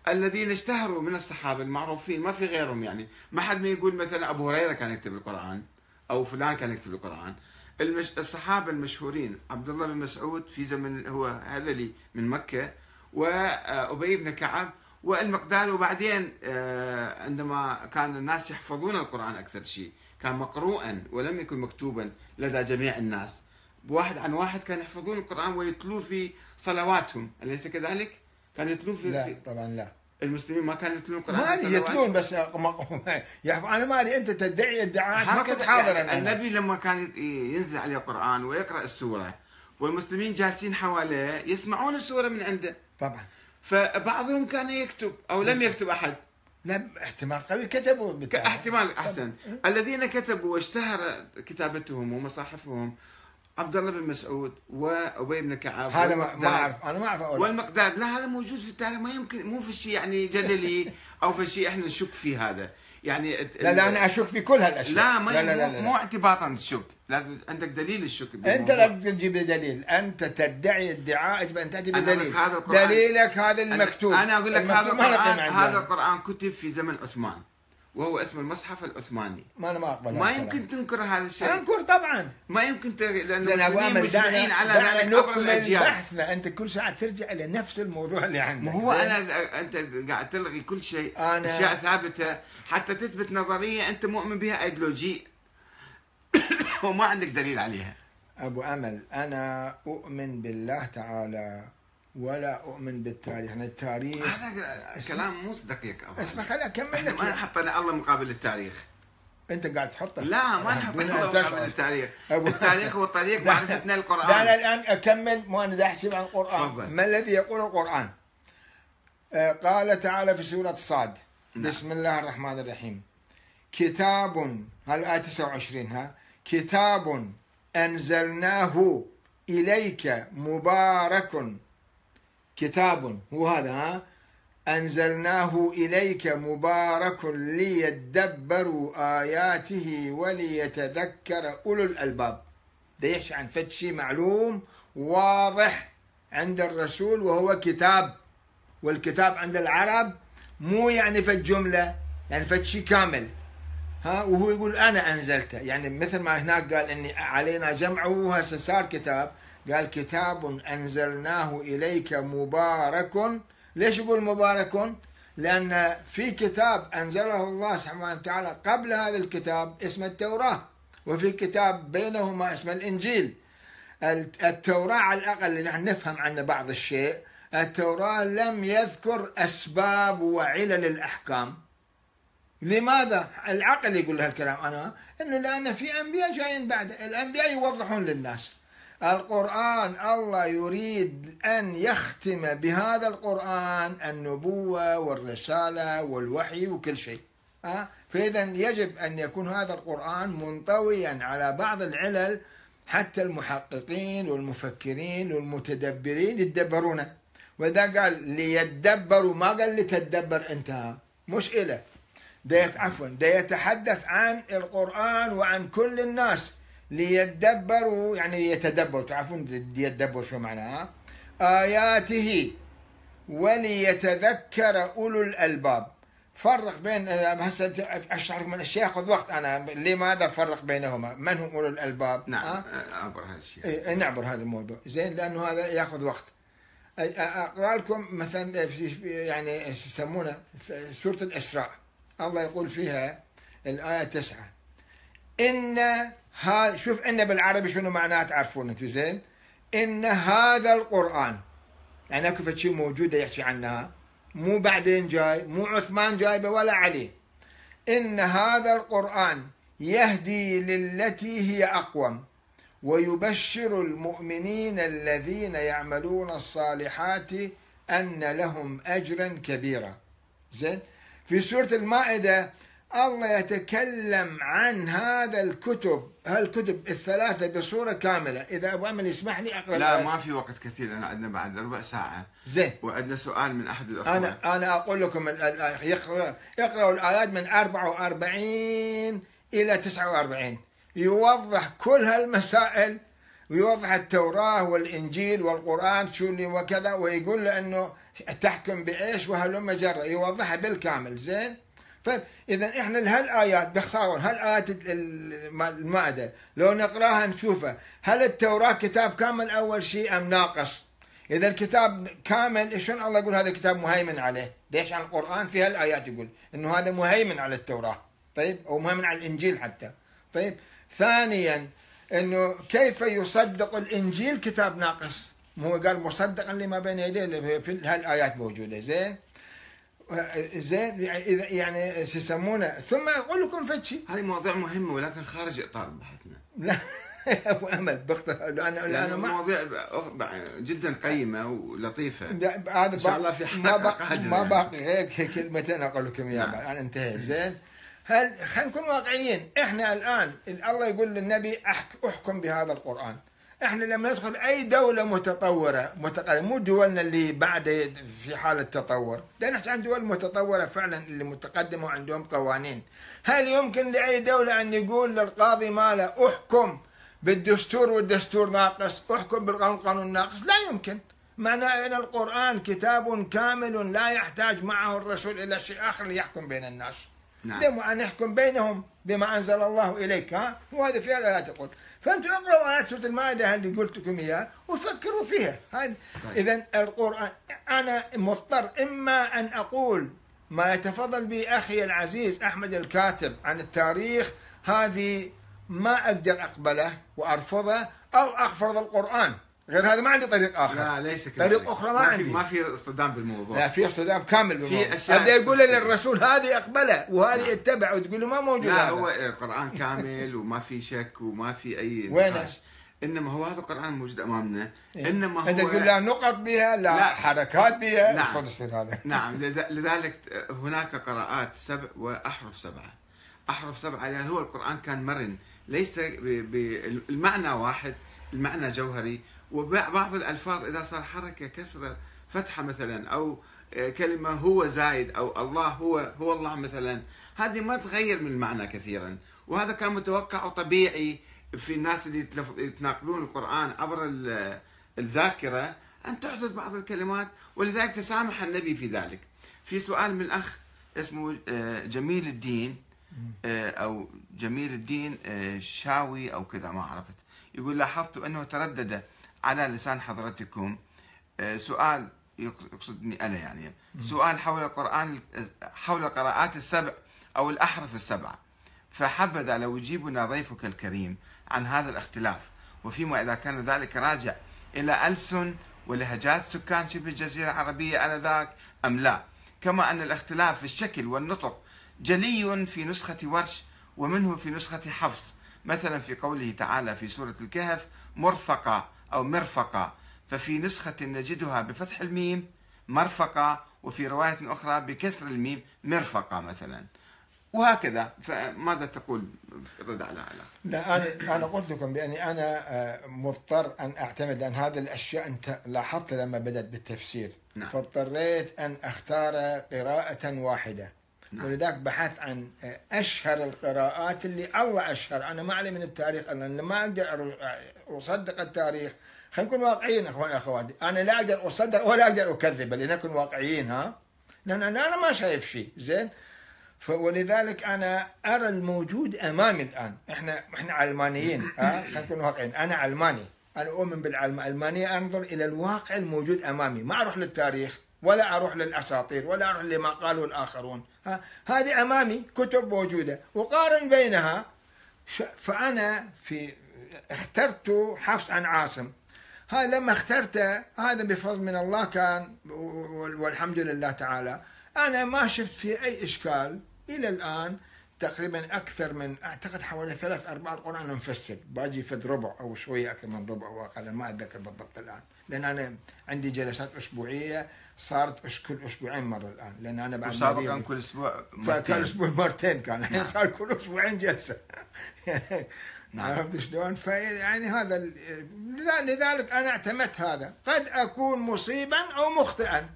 الذين اشتهروا من الصحابة المعروفين ما في غيرهم يعني. ما حد ما يقول مثلا أبو هريرة كان يكتب القرآن أو فلان كان يكتب القرآن. المش... الصحابة المشهورين عبد الله بن مسعود في زمن هو هذلي من مكة وأبي بن كعب والمقداد وبعدين آه، عندما كان الناس يحفظون القرآن أكثر شيء كان مقروءا ولم يكن مكتوبا لدى جميع الناس. واحد عن واحد كان يحفظون القرآن ويتلوه في صلواتهم. أليس كذلك؟ كانوا يتلوه في, لا في طبعا لا المسلمين ما كانوا يتلون القرآن ما؟ يتلون بس يعرف أنا ما ادري أنت تدعي ادعاءات ما كنت حاضرا يعني أنا. النبي لما كان ينزل عليه القرآن ويقرأ السورة والمسلمين جالسين حواليه يسمعون السورة من عنده طبعا فبعضهم كان يكتب أو لم يكتب أحد لا احتمال قوي كتبوا. احتمال أحسن الذين كتبوا واشتهر كتابتهم ومصاحفهم عبد الله بن مسعود وأبي بن كعب هذا ما. اعرف أنا ما أعرف أقول والمقداد لا هذا موجود في التاريخ. ما يمكن مو في شيء يعني جدلي أو في شيء إحنا نشك فيه هذا. يعني لا لا أنا أشك في كل هالأشياء. لا ما لا لا لا, مو, لا, مو اعتباطا تشك لازم عندك دليل الشك أنت. لا تجيب لي دليل. أنت تدعي ادعاء يجب أن تأتي بدليل. هذا دليلك هذا المكتوب. أنا أقول لك هذا القران. هذا القرآن كتب في زمن عثمان. وهو اسمه المصحف العثماني. ما أنا ما أقبل ما. يمكن تنكر هذا الشيء. أنكر طبعا. ما يمكن ت... لأن المسلمين مجمعين على ذلك عبر الأجيال. بحثنا. أنت كل ساعة ترجع إلى نفس الموضوع اللي عندك. ما هو؟ أنا أنت قاعد تلغي كل شيء. أنا- أشياء ثابتة. حتى تثبت نظرية أنت مؤمن بها أيديولوجي. [COUGHS] وما عندك دليل عليها. أبو امل أنا أؤمن بالله تعالى ولا أؤمن بالتاريخ يعني التاريخ هذا كلام مو دقيق. اسمع. خليني أكمل لك ما حطينا الله مقابل التاريخ. أنت قاعد تحطه. لا ما نحط الله مقابل. التاريخ. التاريخ هو طريق [LAUGHS] معرفتنا القرآن. الآن أكمل مو أنا احسب عن القرآن. تفضل. ما الذي يقول القرآن؟ آه، قال تعالى في سورة صاد. نعم. بسم الله الرحمن الرحيم. كتاب هالايه 29 ها؟ كتاب أنزلناه إليك مبارك كتاب هو هذا ها؟ أنزلناه إليك مبارك ليدبروا آياته وليتذكر أولو الألباب. ده يحكي عن فد شيء معلوم واضح عند الرسول وهو كتاب والكتاب عند العرب مو يعني فد جملة يعني فد شيء كامل ها؟ وهو يقول أنا أنزلته. يعني مثل ما هناك قال إني علينا جمعه هسه صار كتاب. قال كتاب أنزلناه إليك مبارك. ليش يقول مبارك؟ لأن في كتاب أنزله الله سبحانه وتعالى قبل هذا الكتاب اسمه التوراة وفي كتاب بينهما اسمه الإنجيل. التوراة على الأقل اللي نحن نفهم عنه بعض الشيء التوراة لم يذكر أسباب وعلل الأحكام. لماذا؟ العقل يقول هالكلام أنا أنه لأن في أنبياء جايين بعد الأنبياء يوضحون للناس. القرآن الله يريد أن يختم بهذا القرآن النبوة والرسالة والوحي وكل شيء؟ فإذا يجب أن يكون هذا القرآن منطويا على بعض العلل حتى المحققين والمفكرين والمتدبرين يتدبرونه. وإذا قال ليتدبروا ما قال لتدبر أنت؟ مش إله. ده عفوا ده يتحدث عن القرآن وعن كل الناس. ليتدبروا يعني يتدبروا تعرفون يتدبر شو معناها آياته وليتذكر أولو الألباب. فرق بين هسه أشرح لكم الأشياء ياخذ وقت أنا. لماذا فرق بينهما؟ من هم أولو الألباب؟ نعم أه؟ أعبر هذا الشيء. إيه نعبر هذا الموضوع. زين لأنه هذا يأخذ وقت. أقرأ لكم مثلا يعني يسمونه؟ سورة الإسراء. الله يقول فيها الآية تسعه إن هذا شوف إن بالعربي شنو معناه تعرفون أنتم زين؟ إن هذا القرآن يعني أكو شيء موجوده يحكي عنها مو بعدين جاي مو عثمان جايبه ولا علي. إن هذا القرآن يهدي للتي هي أقوم ويبشر المؤمنين الذين يعملون الصالحات أن لهم أجرا كبيرا. زين؟ في سورة المائدة الله يتكلم عن هذا الكتب هالكتب الثلاثة بصورة كاملة. إذا أبو أمل يسمح لي أقرأ لا ما في وقت كثير أنا عندنا بعد ربع ساعة. زين. وعندنا سؤال من أحد الأخوة أنا أنا أقول لكم يقرأ يقرأوا الآيات من 44 إلى 49 يوضح كل هالمسائل ويوضح التوراة والإنجيل والقرآن شو اللي وكذا ويقول له أنه تحكم بإيش وهلم جرة. يوضحها بالكامل. زين؟ طيب اذا إحنا هالآيات باختصار هالايات المائده لو نقراها نشوفها هل التوراة كتاب كامل أول شيء أم ناقص؟ اذا الكتاب كامل شلون الله يقول هذا الكتاب مهيمن عليه؟ ليش عن القرآن في هالآيات يقول إنه هذا مهيمن على التوراة طيب أو مهيمن على الإنجيل حتى طيب ثانيا إنه كيف يصدق الإنجيل كتاب ناقص؟ مو قال مصدقا لما بين يديه في هالآيات موجودة زين زين يعني شو يسمونه؟ ثم أقول لكم فشي هذه مواضيع مهمة ولكن خارج إطار بحثنا. لا [LAUGHS] أبو امل باختصار لأن لأن مواضيع جدا قيمة ولطيفة. هذا إن شاء الله في حلقة ما باقي ما باقي. هيك كلمتين أقول لكم إياها. نعم. أنا انتهيت زين. هل خلينا نكون واقعيين. إحنا الآن الله يقول للنبي أحكم بهذا القرآن. إحنا لما ندخل أي دولة متطورة متقدمة مو دولنا اللي بعد في حالة تطور ده نحكي عن دول متطورة فعلا اللي متقدمة وعندهم قوانين. هل يمكن لأي دولة أن يقول للقاضي ماله أحكم بالدستور والدستور ناقص أحكم بالقانون قانون ناقص لا يمكن. معناه إن القرآن كتاب كامل لا يحتاج معه الرسول إلى شيء آخر ليحكم بين الناس. نعم. أن يحكم بينهم بما أنزل الله إليك ها؟ وهذا في الآيات يقول فأنتم اقرأوا آيات سورة المائدة اللي قلت لكم إياها وفكروا فيها. هذا إذا القرآن أنا مضطر إما أن أقول ما يتفضل به أخي العزيز أحمد الكاتب عن التاريخ هذه ما أقدر أقبله وأرفضه أو أخفض القرآن. غير هذا ما عندي طريق آخر. لا ليس كذلك. طريق أخرى ما, ما عندي. ما في اصطدام بالموضوع. لا في اصطدام كامل بالموضوع. في أشياء هذا يقول للرسول هذه اقبله وهذه اتبع وتقول له ما موجود لا هذا. هو القرآن كامل وما في شك وما في أي وين إنما هو هذا القرآن موجود أمامنا. إيه؟ إنما هو انت تقول لا نقط بها لا, لا. حركات بها. نعم. يصير هذا؟ نعم [LAUGHS] لذلك هناك قراءات سبع وأحرف سبعة. أحرف سبعة يعني هو القرآن كان مرن. ليس بالمعنى واحد المعنى جوهري. وبعض الألفاظ إذا صار حركة كسرة فتحة مثلا أو آه، كلمة هو زايد أو الله هو هو الله مثلا هذه ما تغير من المعنى كثيرا. وهذا كان متوقع وطبيعي في الناس اللي يتناقلون القرآن عبر الذاكرة أن تحدث بعض الكلمات. ولذلك تسامح النبي في ذلك. في سؤال من الأخ اسمه آه، جميل الدين آه، أو جميل الدين شاوي أو كذا ما عرفت يقول لاحظت أنه تردد على لسان حضرتكم. آه، سؤال يقصدني أنا يعني. سؤال حول القرآن حول القراءات السبع أو الأحرف السبعة فحبذا لو يجيبنا ضيفك الكريم عن هذا الاختلاف. وفيما إذا كان ذلك راجع إلى ألسن ولهجات سكان شبه الجزيرة العربية آنذاك أم لا. كما أن الاختلاف في الشكل والنطق جلي في نسخة ورش ومنه في نسخة حفص. مثلا في قوله تعالى في سورة الكهف مرفقة. أو مرفقة. ففي نسخة نجدها بفتح الميم مرفقة وفي رواية أخرى بكسر الميم مرفقة مثلا. وهكذا. فماذا تقول رد على على لا أنا أنا قلت لكم بأني أنا آه، مضطر أن أعتمد لأن هذه الأشياء أنت لاحظت لما بدأت بالتفسير. نعم. فاضطريت أن أختار قراءة واحدة. نعم. ولذلك بحثت عن أشهر القراءات اللي الله أشهر. أنا ما علي من التاريخ أنا ما أقدر أصدق التاريخ. خلينا نكون واقعيين أخواني. اخواتي أنا لا أقدر أصدق ولا أقدر أكذب لنكن واقعيين ها؟ لأن أنا ما شايف شيء زين؟ ولذلك أنا أرى الموجود أمامي الآن. إحنا إحنا علمانيين ها؟ خلينا نكون واقعيين. أنا علماني. أنا أؤمن بالعلمانيه أنظر إلى الواقع الموجود أمامي. ما أروح للتاريخ. ولا أروح للأساطير ولا أروح لما قاله الاخرون ها هذه أمامي كتب موجودة. وقارن بينها فأنا في اخترت حفص عن عاصم. هذا لما اخترته هذا بفضل من الله كان وال- والحمد لله تعالى. أنا ما شفت في أي إشكال إلى الآن تقريبا أكثر من أعتقد حوالي ثلاث ارباع القران مفسر. باجي فد ربع أو شوية أكثر من ربع أو أقل ما أتذكر بالضبط الآن. لأن أنا عندي جلسات أسبوعية. صارت كل أسبوعين مرة الآن لأن أنا بعد وسابقا مريض. كل أسبوع كان مرتين. أسبوع مرتين كان الحين نعم. [LAUGHS] صار كل أسبوعين جلسة [LAUGHS] نعم. عرفت شلون؟ فيعني هذا لذلك أنا اعتمدت هذا قد أكون مصيبا أو مخطئا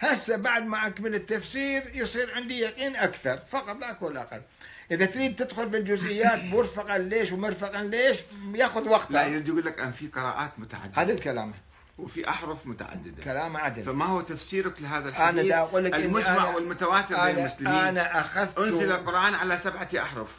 هسه بعد ما أكمل التفسير يصير عندي يقين أكثر فقط لا اكون أقل إذا تريد تدخل في الجزئيات مرفقا ليش ومرفقا ليش ياخذ وقت لا يريد يقول لك أن في قراءات متعددة هذا الكلام وفي أحرف متعددة. كلام عدل. فما هو تفسيرك لهذا الحديث؟ دا أقول لك المجمع أنا- والمتواتر بين المسلمين. أنا أخذت أنزل القرآن على سبعة أحرف.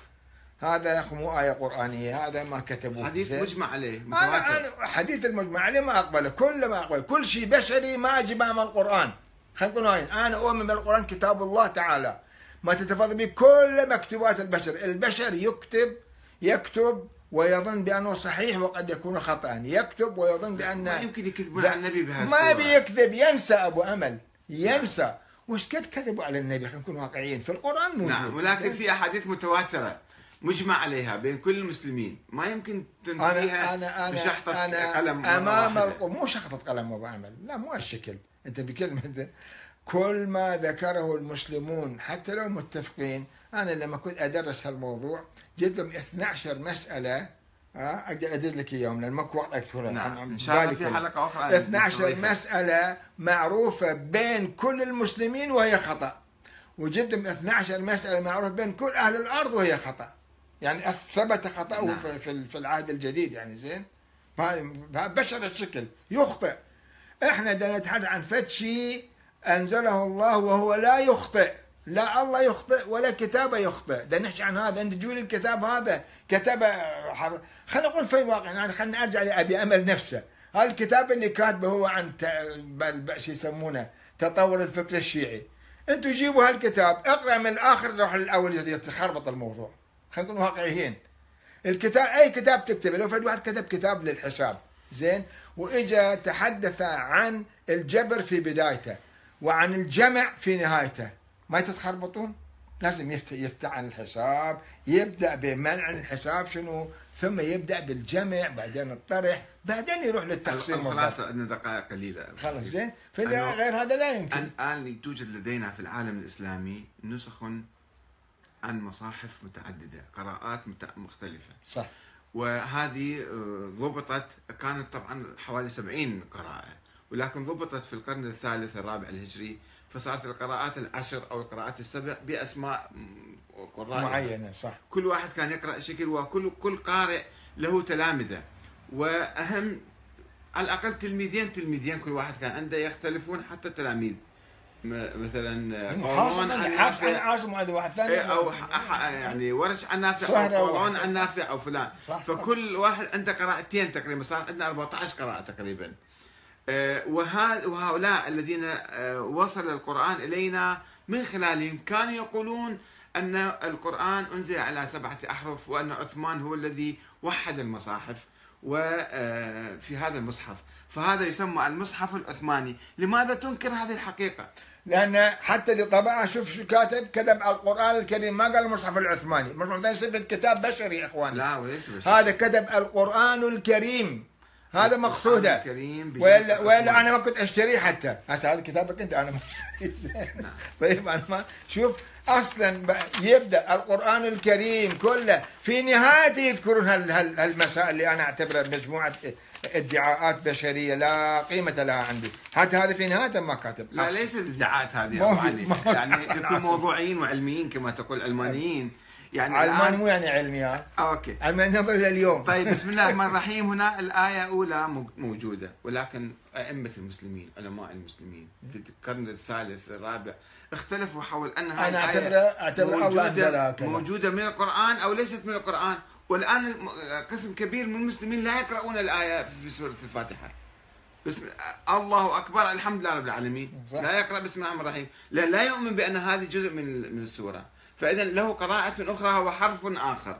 هذا يا أخي مو آية قرآنية هذا ما كتبوه. حديث؟ مجمع عليه متواتر. أنا حديث المجمع عليه ما أقبله كل ما أقبله. كل شيء بشري ما أجي مع القرآن. خلينا نكون هاي أنا أؤمن بالقرآن كتاب الله تعالى. ما تتفاضل به كل مكتوبات البشر. البشر يكتب يكتب ويظن بأنه صحيح وقد يكون خطأ. يكتب ويظن بأن ما يمكن يكذبون على النبي بهالصوره ما بيكذب ينسى أبو أمل ينسى. وش قد كذبوا على النبي؟ خلينا نكون واقعيين. في القرآن موجود. نعم ولكن؟ في أحاديث متواترة مجمع عليها بين كل المسلمين. ما يمكن تنفيها أنا أنا بشحطه أنا قلم مرة أمام واحدة. الق- مو شخطه قلم أبو أمل. لا مو هالشكل. أنت بكلمه كل ما ذكره المسلمون حتى لو متفقين أنا لما كنت أدرس هالموضوع جبت لهم 12 مسألة ها أقدر ادز لك إياهم لأن ماكو وقت اذكرها نعم إن شاء الله في. حلقة أخرى 12 نستضيفها. مسألة معروفة بين كل المسلمين وهي خطأ. وجبت من 12 مسألة معروفة بين كل أهل الأرض وهي خطأ. يعني ثبت خطأه نعم. في- في العهد الجديد يعني زين؟ بشر الشكل. يخطئ. إحنا بدنا نتحدث عن فد شيء أنزله الله وهو لا يخطئ. لا الله يخطئ ولا كتابة يخطئ. ده نحكي عن هذا. أنت تقول الكتاب هذا كتب حر... خلينا نقول في واقع. يعني خلينا ارجع لأبي أمل نفسه. هذا الكتاب اللي كاتبه هو عن ت... شو يسمونه؟ تطور الفكر الشيعي. أنتوا جيبوا هالكتاب اقرأ من الآخر روح للأول يتخربط الموضوع. خلينا نكون واقعيين. الكتاب أي كتاب تكتبه لو فد واحد كتب كتاب للحساب زين؟ وإجا تحدث عن الجبر في بدايته وعن الجمع في نهايته. ما تتخربطون؟ لازم يفتح, عن الحساب يبدأ بمنع الحساب شنو؟ ثم يبدأ بالجمع بعدين الطرح بعدين يروح للتقسيم. الخلاصه عندنا دقائق قليلة. خلاص زين. غير هذا لا يمكن. الآن توجد لدينا في العالم الإسلامي نسخ عن مصاحف متعددة قراءات مختلفة. صح. وهذه آه، ضبطت كانت طبعا حوالي 70 قراءة ولكن ضبطت في القرن الثالث الرابع الهجري فصارت القراءات العشر أو القراءات السبع بأسماء م، قراء. معينة صح. كل واحد كان يقرأ شكل وكل كل قارئ له تلامذة. وأهم على الأقل تلميذين تلميذين كل واحد كان عنده يختلفون حتى التلاميذ. مثلا محاصم قولون عن حاف عن نافع عاصم وعند واحد. ثاني إيه، أو يعني ورش عن نافع أو قولون. عن نافع أو فلان. صح. فكل واحد عنده قراءتين تقريبا صار عندنا 14 قراءة تقريبا. وهؤلاء الذين آه، وصل القرآن إلينا من خلالهم كانوا يقولون أن القرآن أنزل على سبعة أحرف وأن عثمان هو الذي وحد المصاحف وفي هذا المصحف. فهذا يسمى المصحف العثماني. لماذا تنكر هذه الحقيقة؟ لأن حتى اللي طبعها شوف شو كاتب كتب القرآن الكريم. ما قال المصحف العثماني. المصحف العثماني صفه كتاب بشري يا إخواني. لا وليس بشيء هذا كتب القرآن الكريم. هذا مقصوده. ولا ولا. أنا ما كنت اشتريه حتى. هسه هذا كتابك أنت أنا ما. [LAUGHS] نعم. طيب أنا ما شوف أصلا يبدأ القرآن الكريم كله في نهايته يذكرون هال- هال- هالمسائل اللي أنا أعتبرها مجموعة ادعاءات بشرية. لا قيمة لها عندي. حتى هذا في نهايته ما كاتب لا ليس الادعاءات هذه يعني يكون. موضوعيين وعلميين كما تقول علمانيين يعني علماني الآن مو يعني علميات أوكي. علماني نظر إلى اليوم. طيب بسم الله الرحمن [LAUGHS] الرحيم. هنا الآية أولى مو- موجودة ولكن أئمة المسلمين علماء المسلمين في القرن الثالث الرابع اختلفوا حول هذه أنا الآية اعتبره اعتبره الله انزلها موجودة من القرآن أو ليست من القرآن. والآن الم- قسم كبير من المسلمين لا يقرؤون الآية في سورة الفاتحة. بسم الله أكبر الحمد لله رب العالمين. صح. لا يقرأ بسم الله الرحمن الرحيم. لأن لا يؤمن بأن هذه جزء من من السورة. فإذا له قراءة أخرى هو حرف آخر.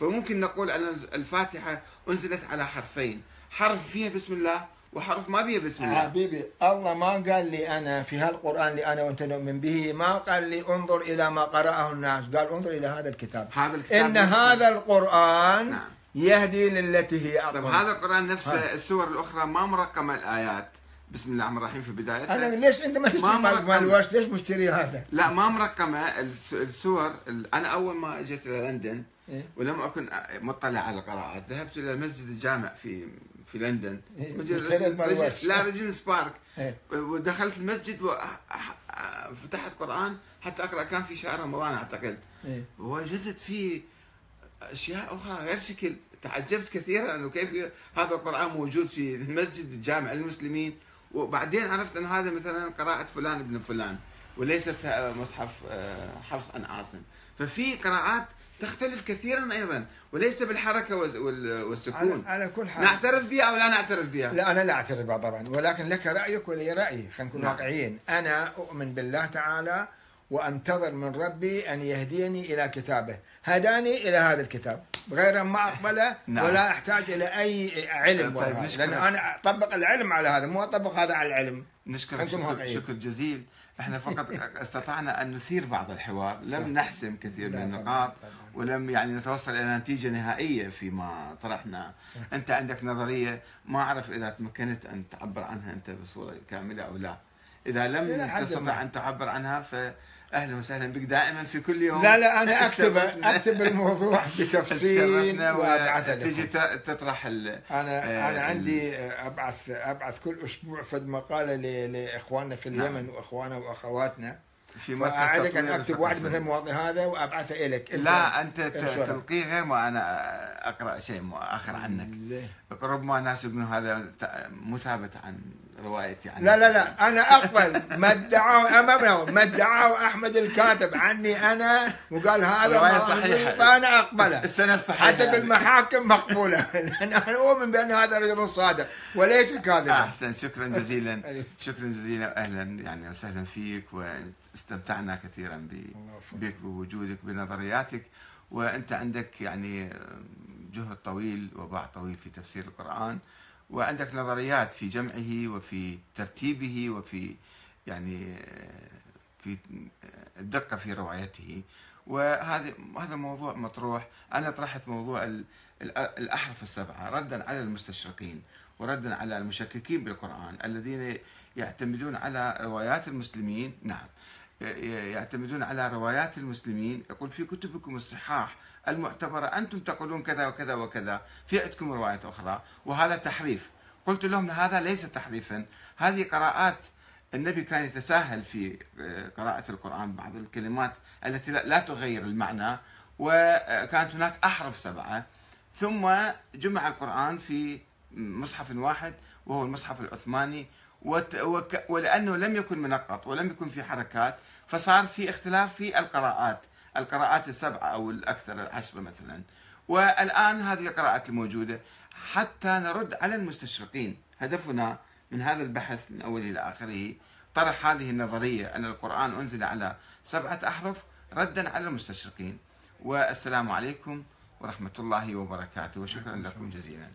فممكن نقول أن الفاتحة أنزلت على حرفين. حرف فيها بسم الله وحرف ما فيها بسم الله. حبيبي الله ما قال لي أنا في هالقرآن اللي أنا وأنت نؤمن به ما قال لي انظر إلى ما قرأه الناس. قال انظر إلى هذا الكتاب. هذا الكتاب إن نفسه- هذا القرآن نعم. يهدي للتي هي طيب اقوم هذا القرآن نفسه ها. السور الأخرى ما مرقمة الآيات. بسم الله الرحمن الرحيم في بدايتها أنا ليش أنت ما تشتري ما مال الوش ليش مشتري هذا؟ لا ما مرقمة الس- السور ال- أنا أول ما أجيت إلى لندن إيه؟ ولم أكن مطلع على القراءات ذهبت إلى المسجد الجامع في في لندن إيه، رجل- الوش. لا ريجنس بارك إيه. ودخلت المسجد وفتحت قرآن حتى أقرأ كان في شهر رمضان أعتقد إيه. وجدت فيه أشياء أخرى غير شكل تعجبت كثيرا أنه كيف هذا القرآن موجود في المسجد الجامع المسلمين وبعدين عرفت أن هذا مثلا قراءة فلان ابن فلان وليست مصحف آه، حفص عن عاصم. ففي قراءات تختلف كثيرا أيضا وليس وال- والسكون. على, على كل حال. نعترف بها أو لا نعترف بها؟ لا أنا لا أعترف بها طبعا ولكن لك رأيك ولي رأيي. خلينا نكون نعم. واقعيين. أنا أؤمن بالله تعالى وأنتظر من ربي أن يهديني إلى كتابه. هداني إلى هذا الكتاب. غير ما أقبله نعم. ولا أحتاج إلى أي علم طيب،. لأن أنا أطبق العلم على هذا مو أطبق هذا على العلم نكون شكر. شكر جزيل إحنا فقط [LAUGHS] استطعنا أن نثير بعض الحوار لم. نحسم كثير من النقاط. ولم يعني نتوصل إلى نتيجة نهائية فيما طرحنا أنت عندك نظرية ما أعرف إذا تمكنت أن تعبر عنها أنت بصورة كاملة أو لا إذا لم تستطع. أن تعبر عنها فاهلا وسهلا بك دائما في كل يوم لا لا أنا [LAUGHS] اكتب أكتب الموضوع [LAUGHS] بتفصيل وتجي لكم. ت- تطرح ال... أنا آه، أنا عندي ابعث أبعث كل أسبوع فد مقالة لإخواننا في نعم. اليمن وإخواننا وأخواتنا في مركز فاعدك ان اكتب واحد من. المواضيع هذا وأبعثه الك لا أنت. تلقيه غير ما أنا أقرأ شيء آخر عنك. زين. ربما ناس يقولون هذا مو ثابت عن روايتي عنك لا لا لا أنا أقبل. [LAUGHS] ما ادعاه امامنا ما ادعاه أحمد الكاتب. عني أنا وقال هذا رواية صحيحة. فأنا أقبله. السنة الصحيحه حتى يعني. بالمحاكم مقبولة. [LAUGHS] لأن أنا اؤمن بأن هذا رجل صادق وليس كاذبا أحسن. شكرا جزيلا. [LAUGHS] شكرا جزيلا. أهلا يعني وسهلا فيك. واستمتعنا كثيرا. بك بوجودك بنظرياتك. وأنت عندك يعني جهد طويل وباع طويل في تفسير القرآن. وعندك نظريات في جمعه وفي ترتيبه وفي يعني في الدقة في روايته وهذا هذا موضوع مطروح. أنا طرحت موضوع ال- ال- الأحرف السبعة ردا على المستشرقين وردا على المشككين بالقرآن الذين يعتمدون على روايات المسلمين. نعم. يعتمدون على روايات المسلمين. يقول في كتبكم الصحاح المعتبرة أنتم تقولون كذا وكذا وكذا في عندكم روايات أخرى وهذا تحريف. قلت لهم هذا ليس تحريفا هذه قراءات النبي كان يتساهل في آه، قراءة القرآن بعض الكلمات التي لا تغير المعنى وكانت هناك أحرف سبعة. ثم جمع القرآن في مصحف واحد وهو المصحف العثماني ولأنه لم يكن منقط ولم يكن في حركات فصار في اختلاف في القراءات القراءات السبعة أو الأكثر العشرة مثلا. والآن هذه القراءات الموجودة حتى نرد على المستشرقين. هدفنا من هذا البحث من أوله إلى آخره طرح هذه النظرية أن القرآن أنزل على سبعة أحرف ردا على المستشرقين. والسلام عليكم ورحمة الله وبركاته وشكرا لكم جزيلا.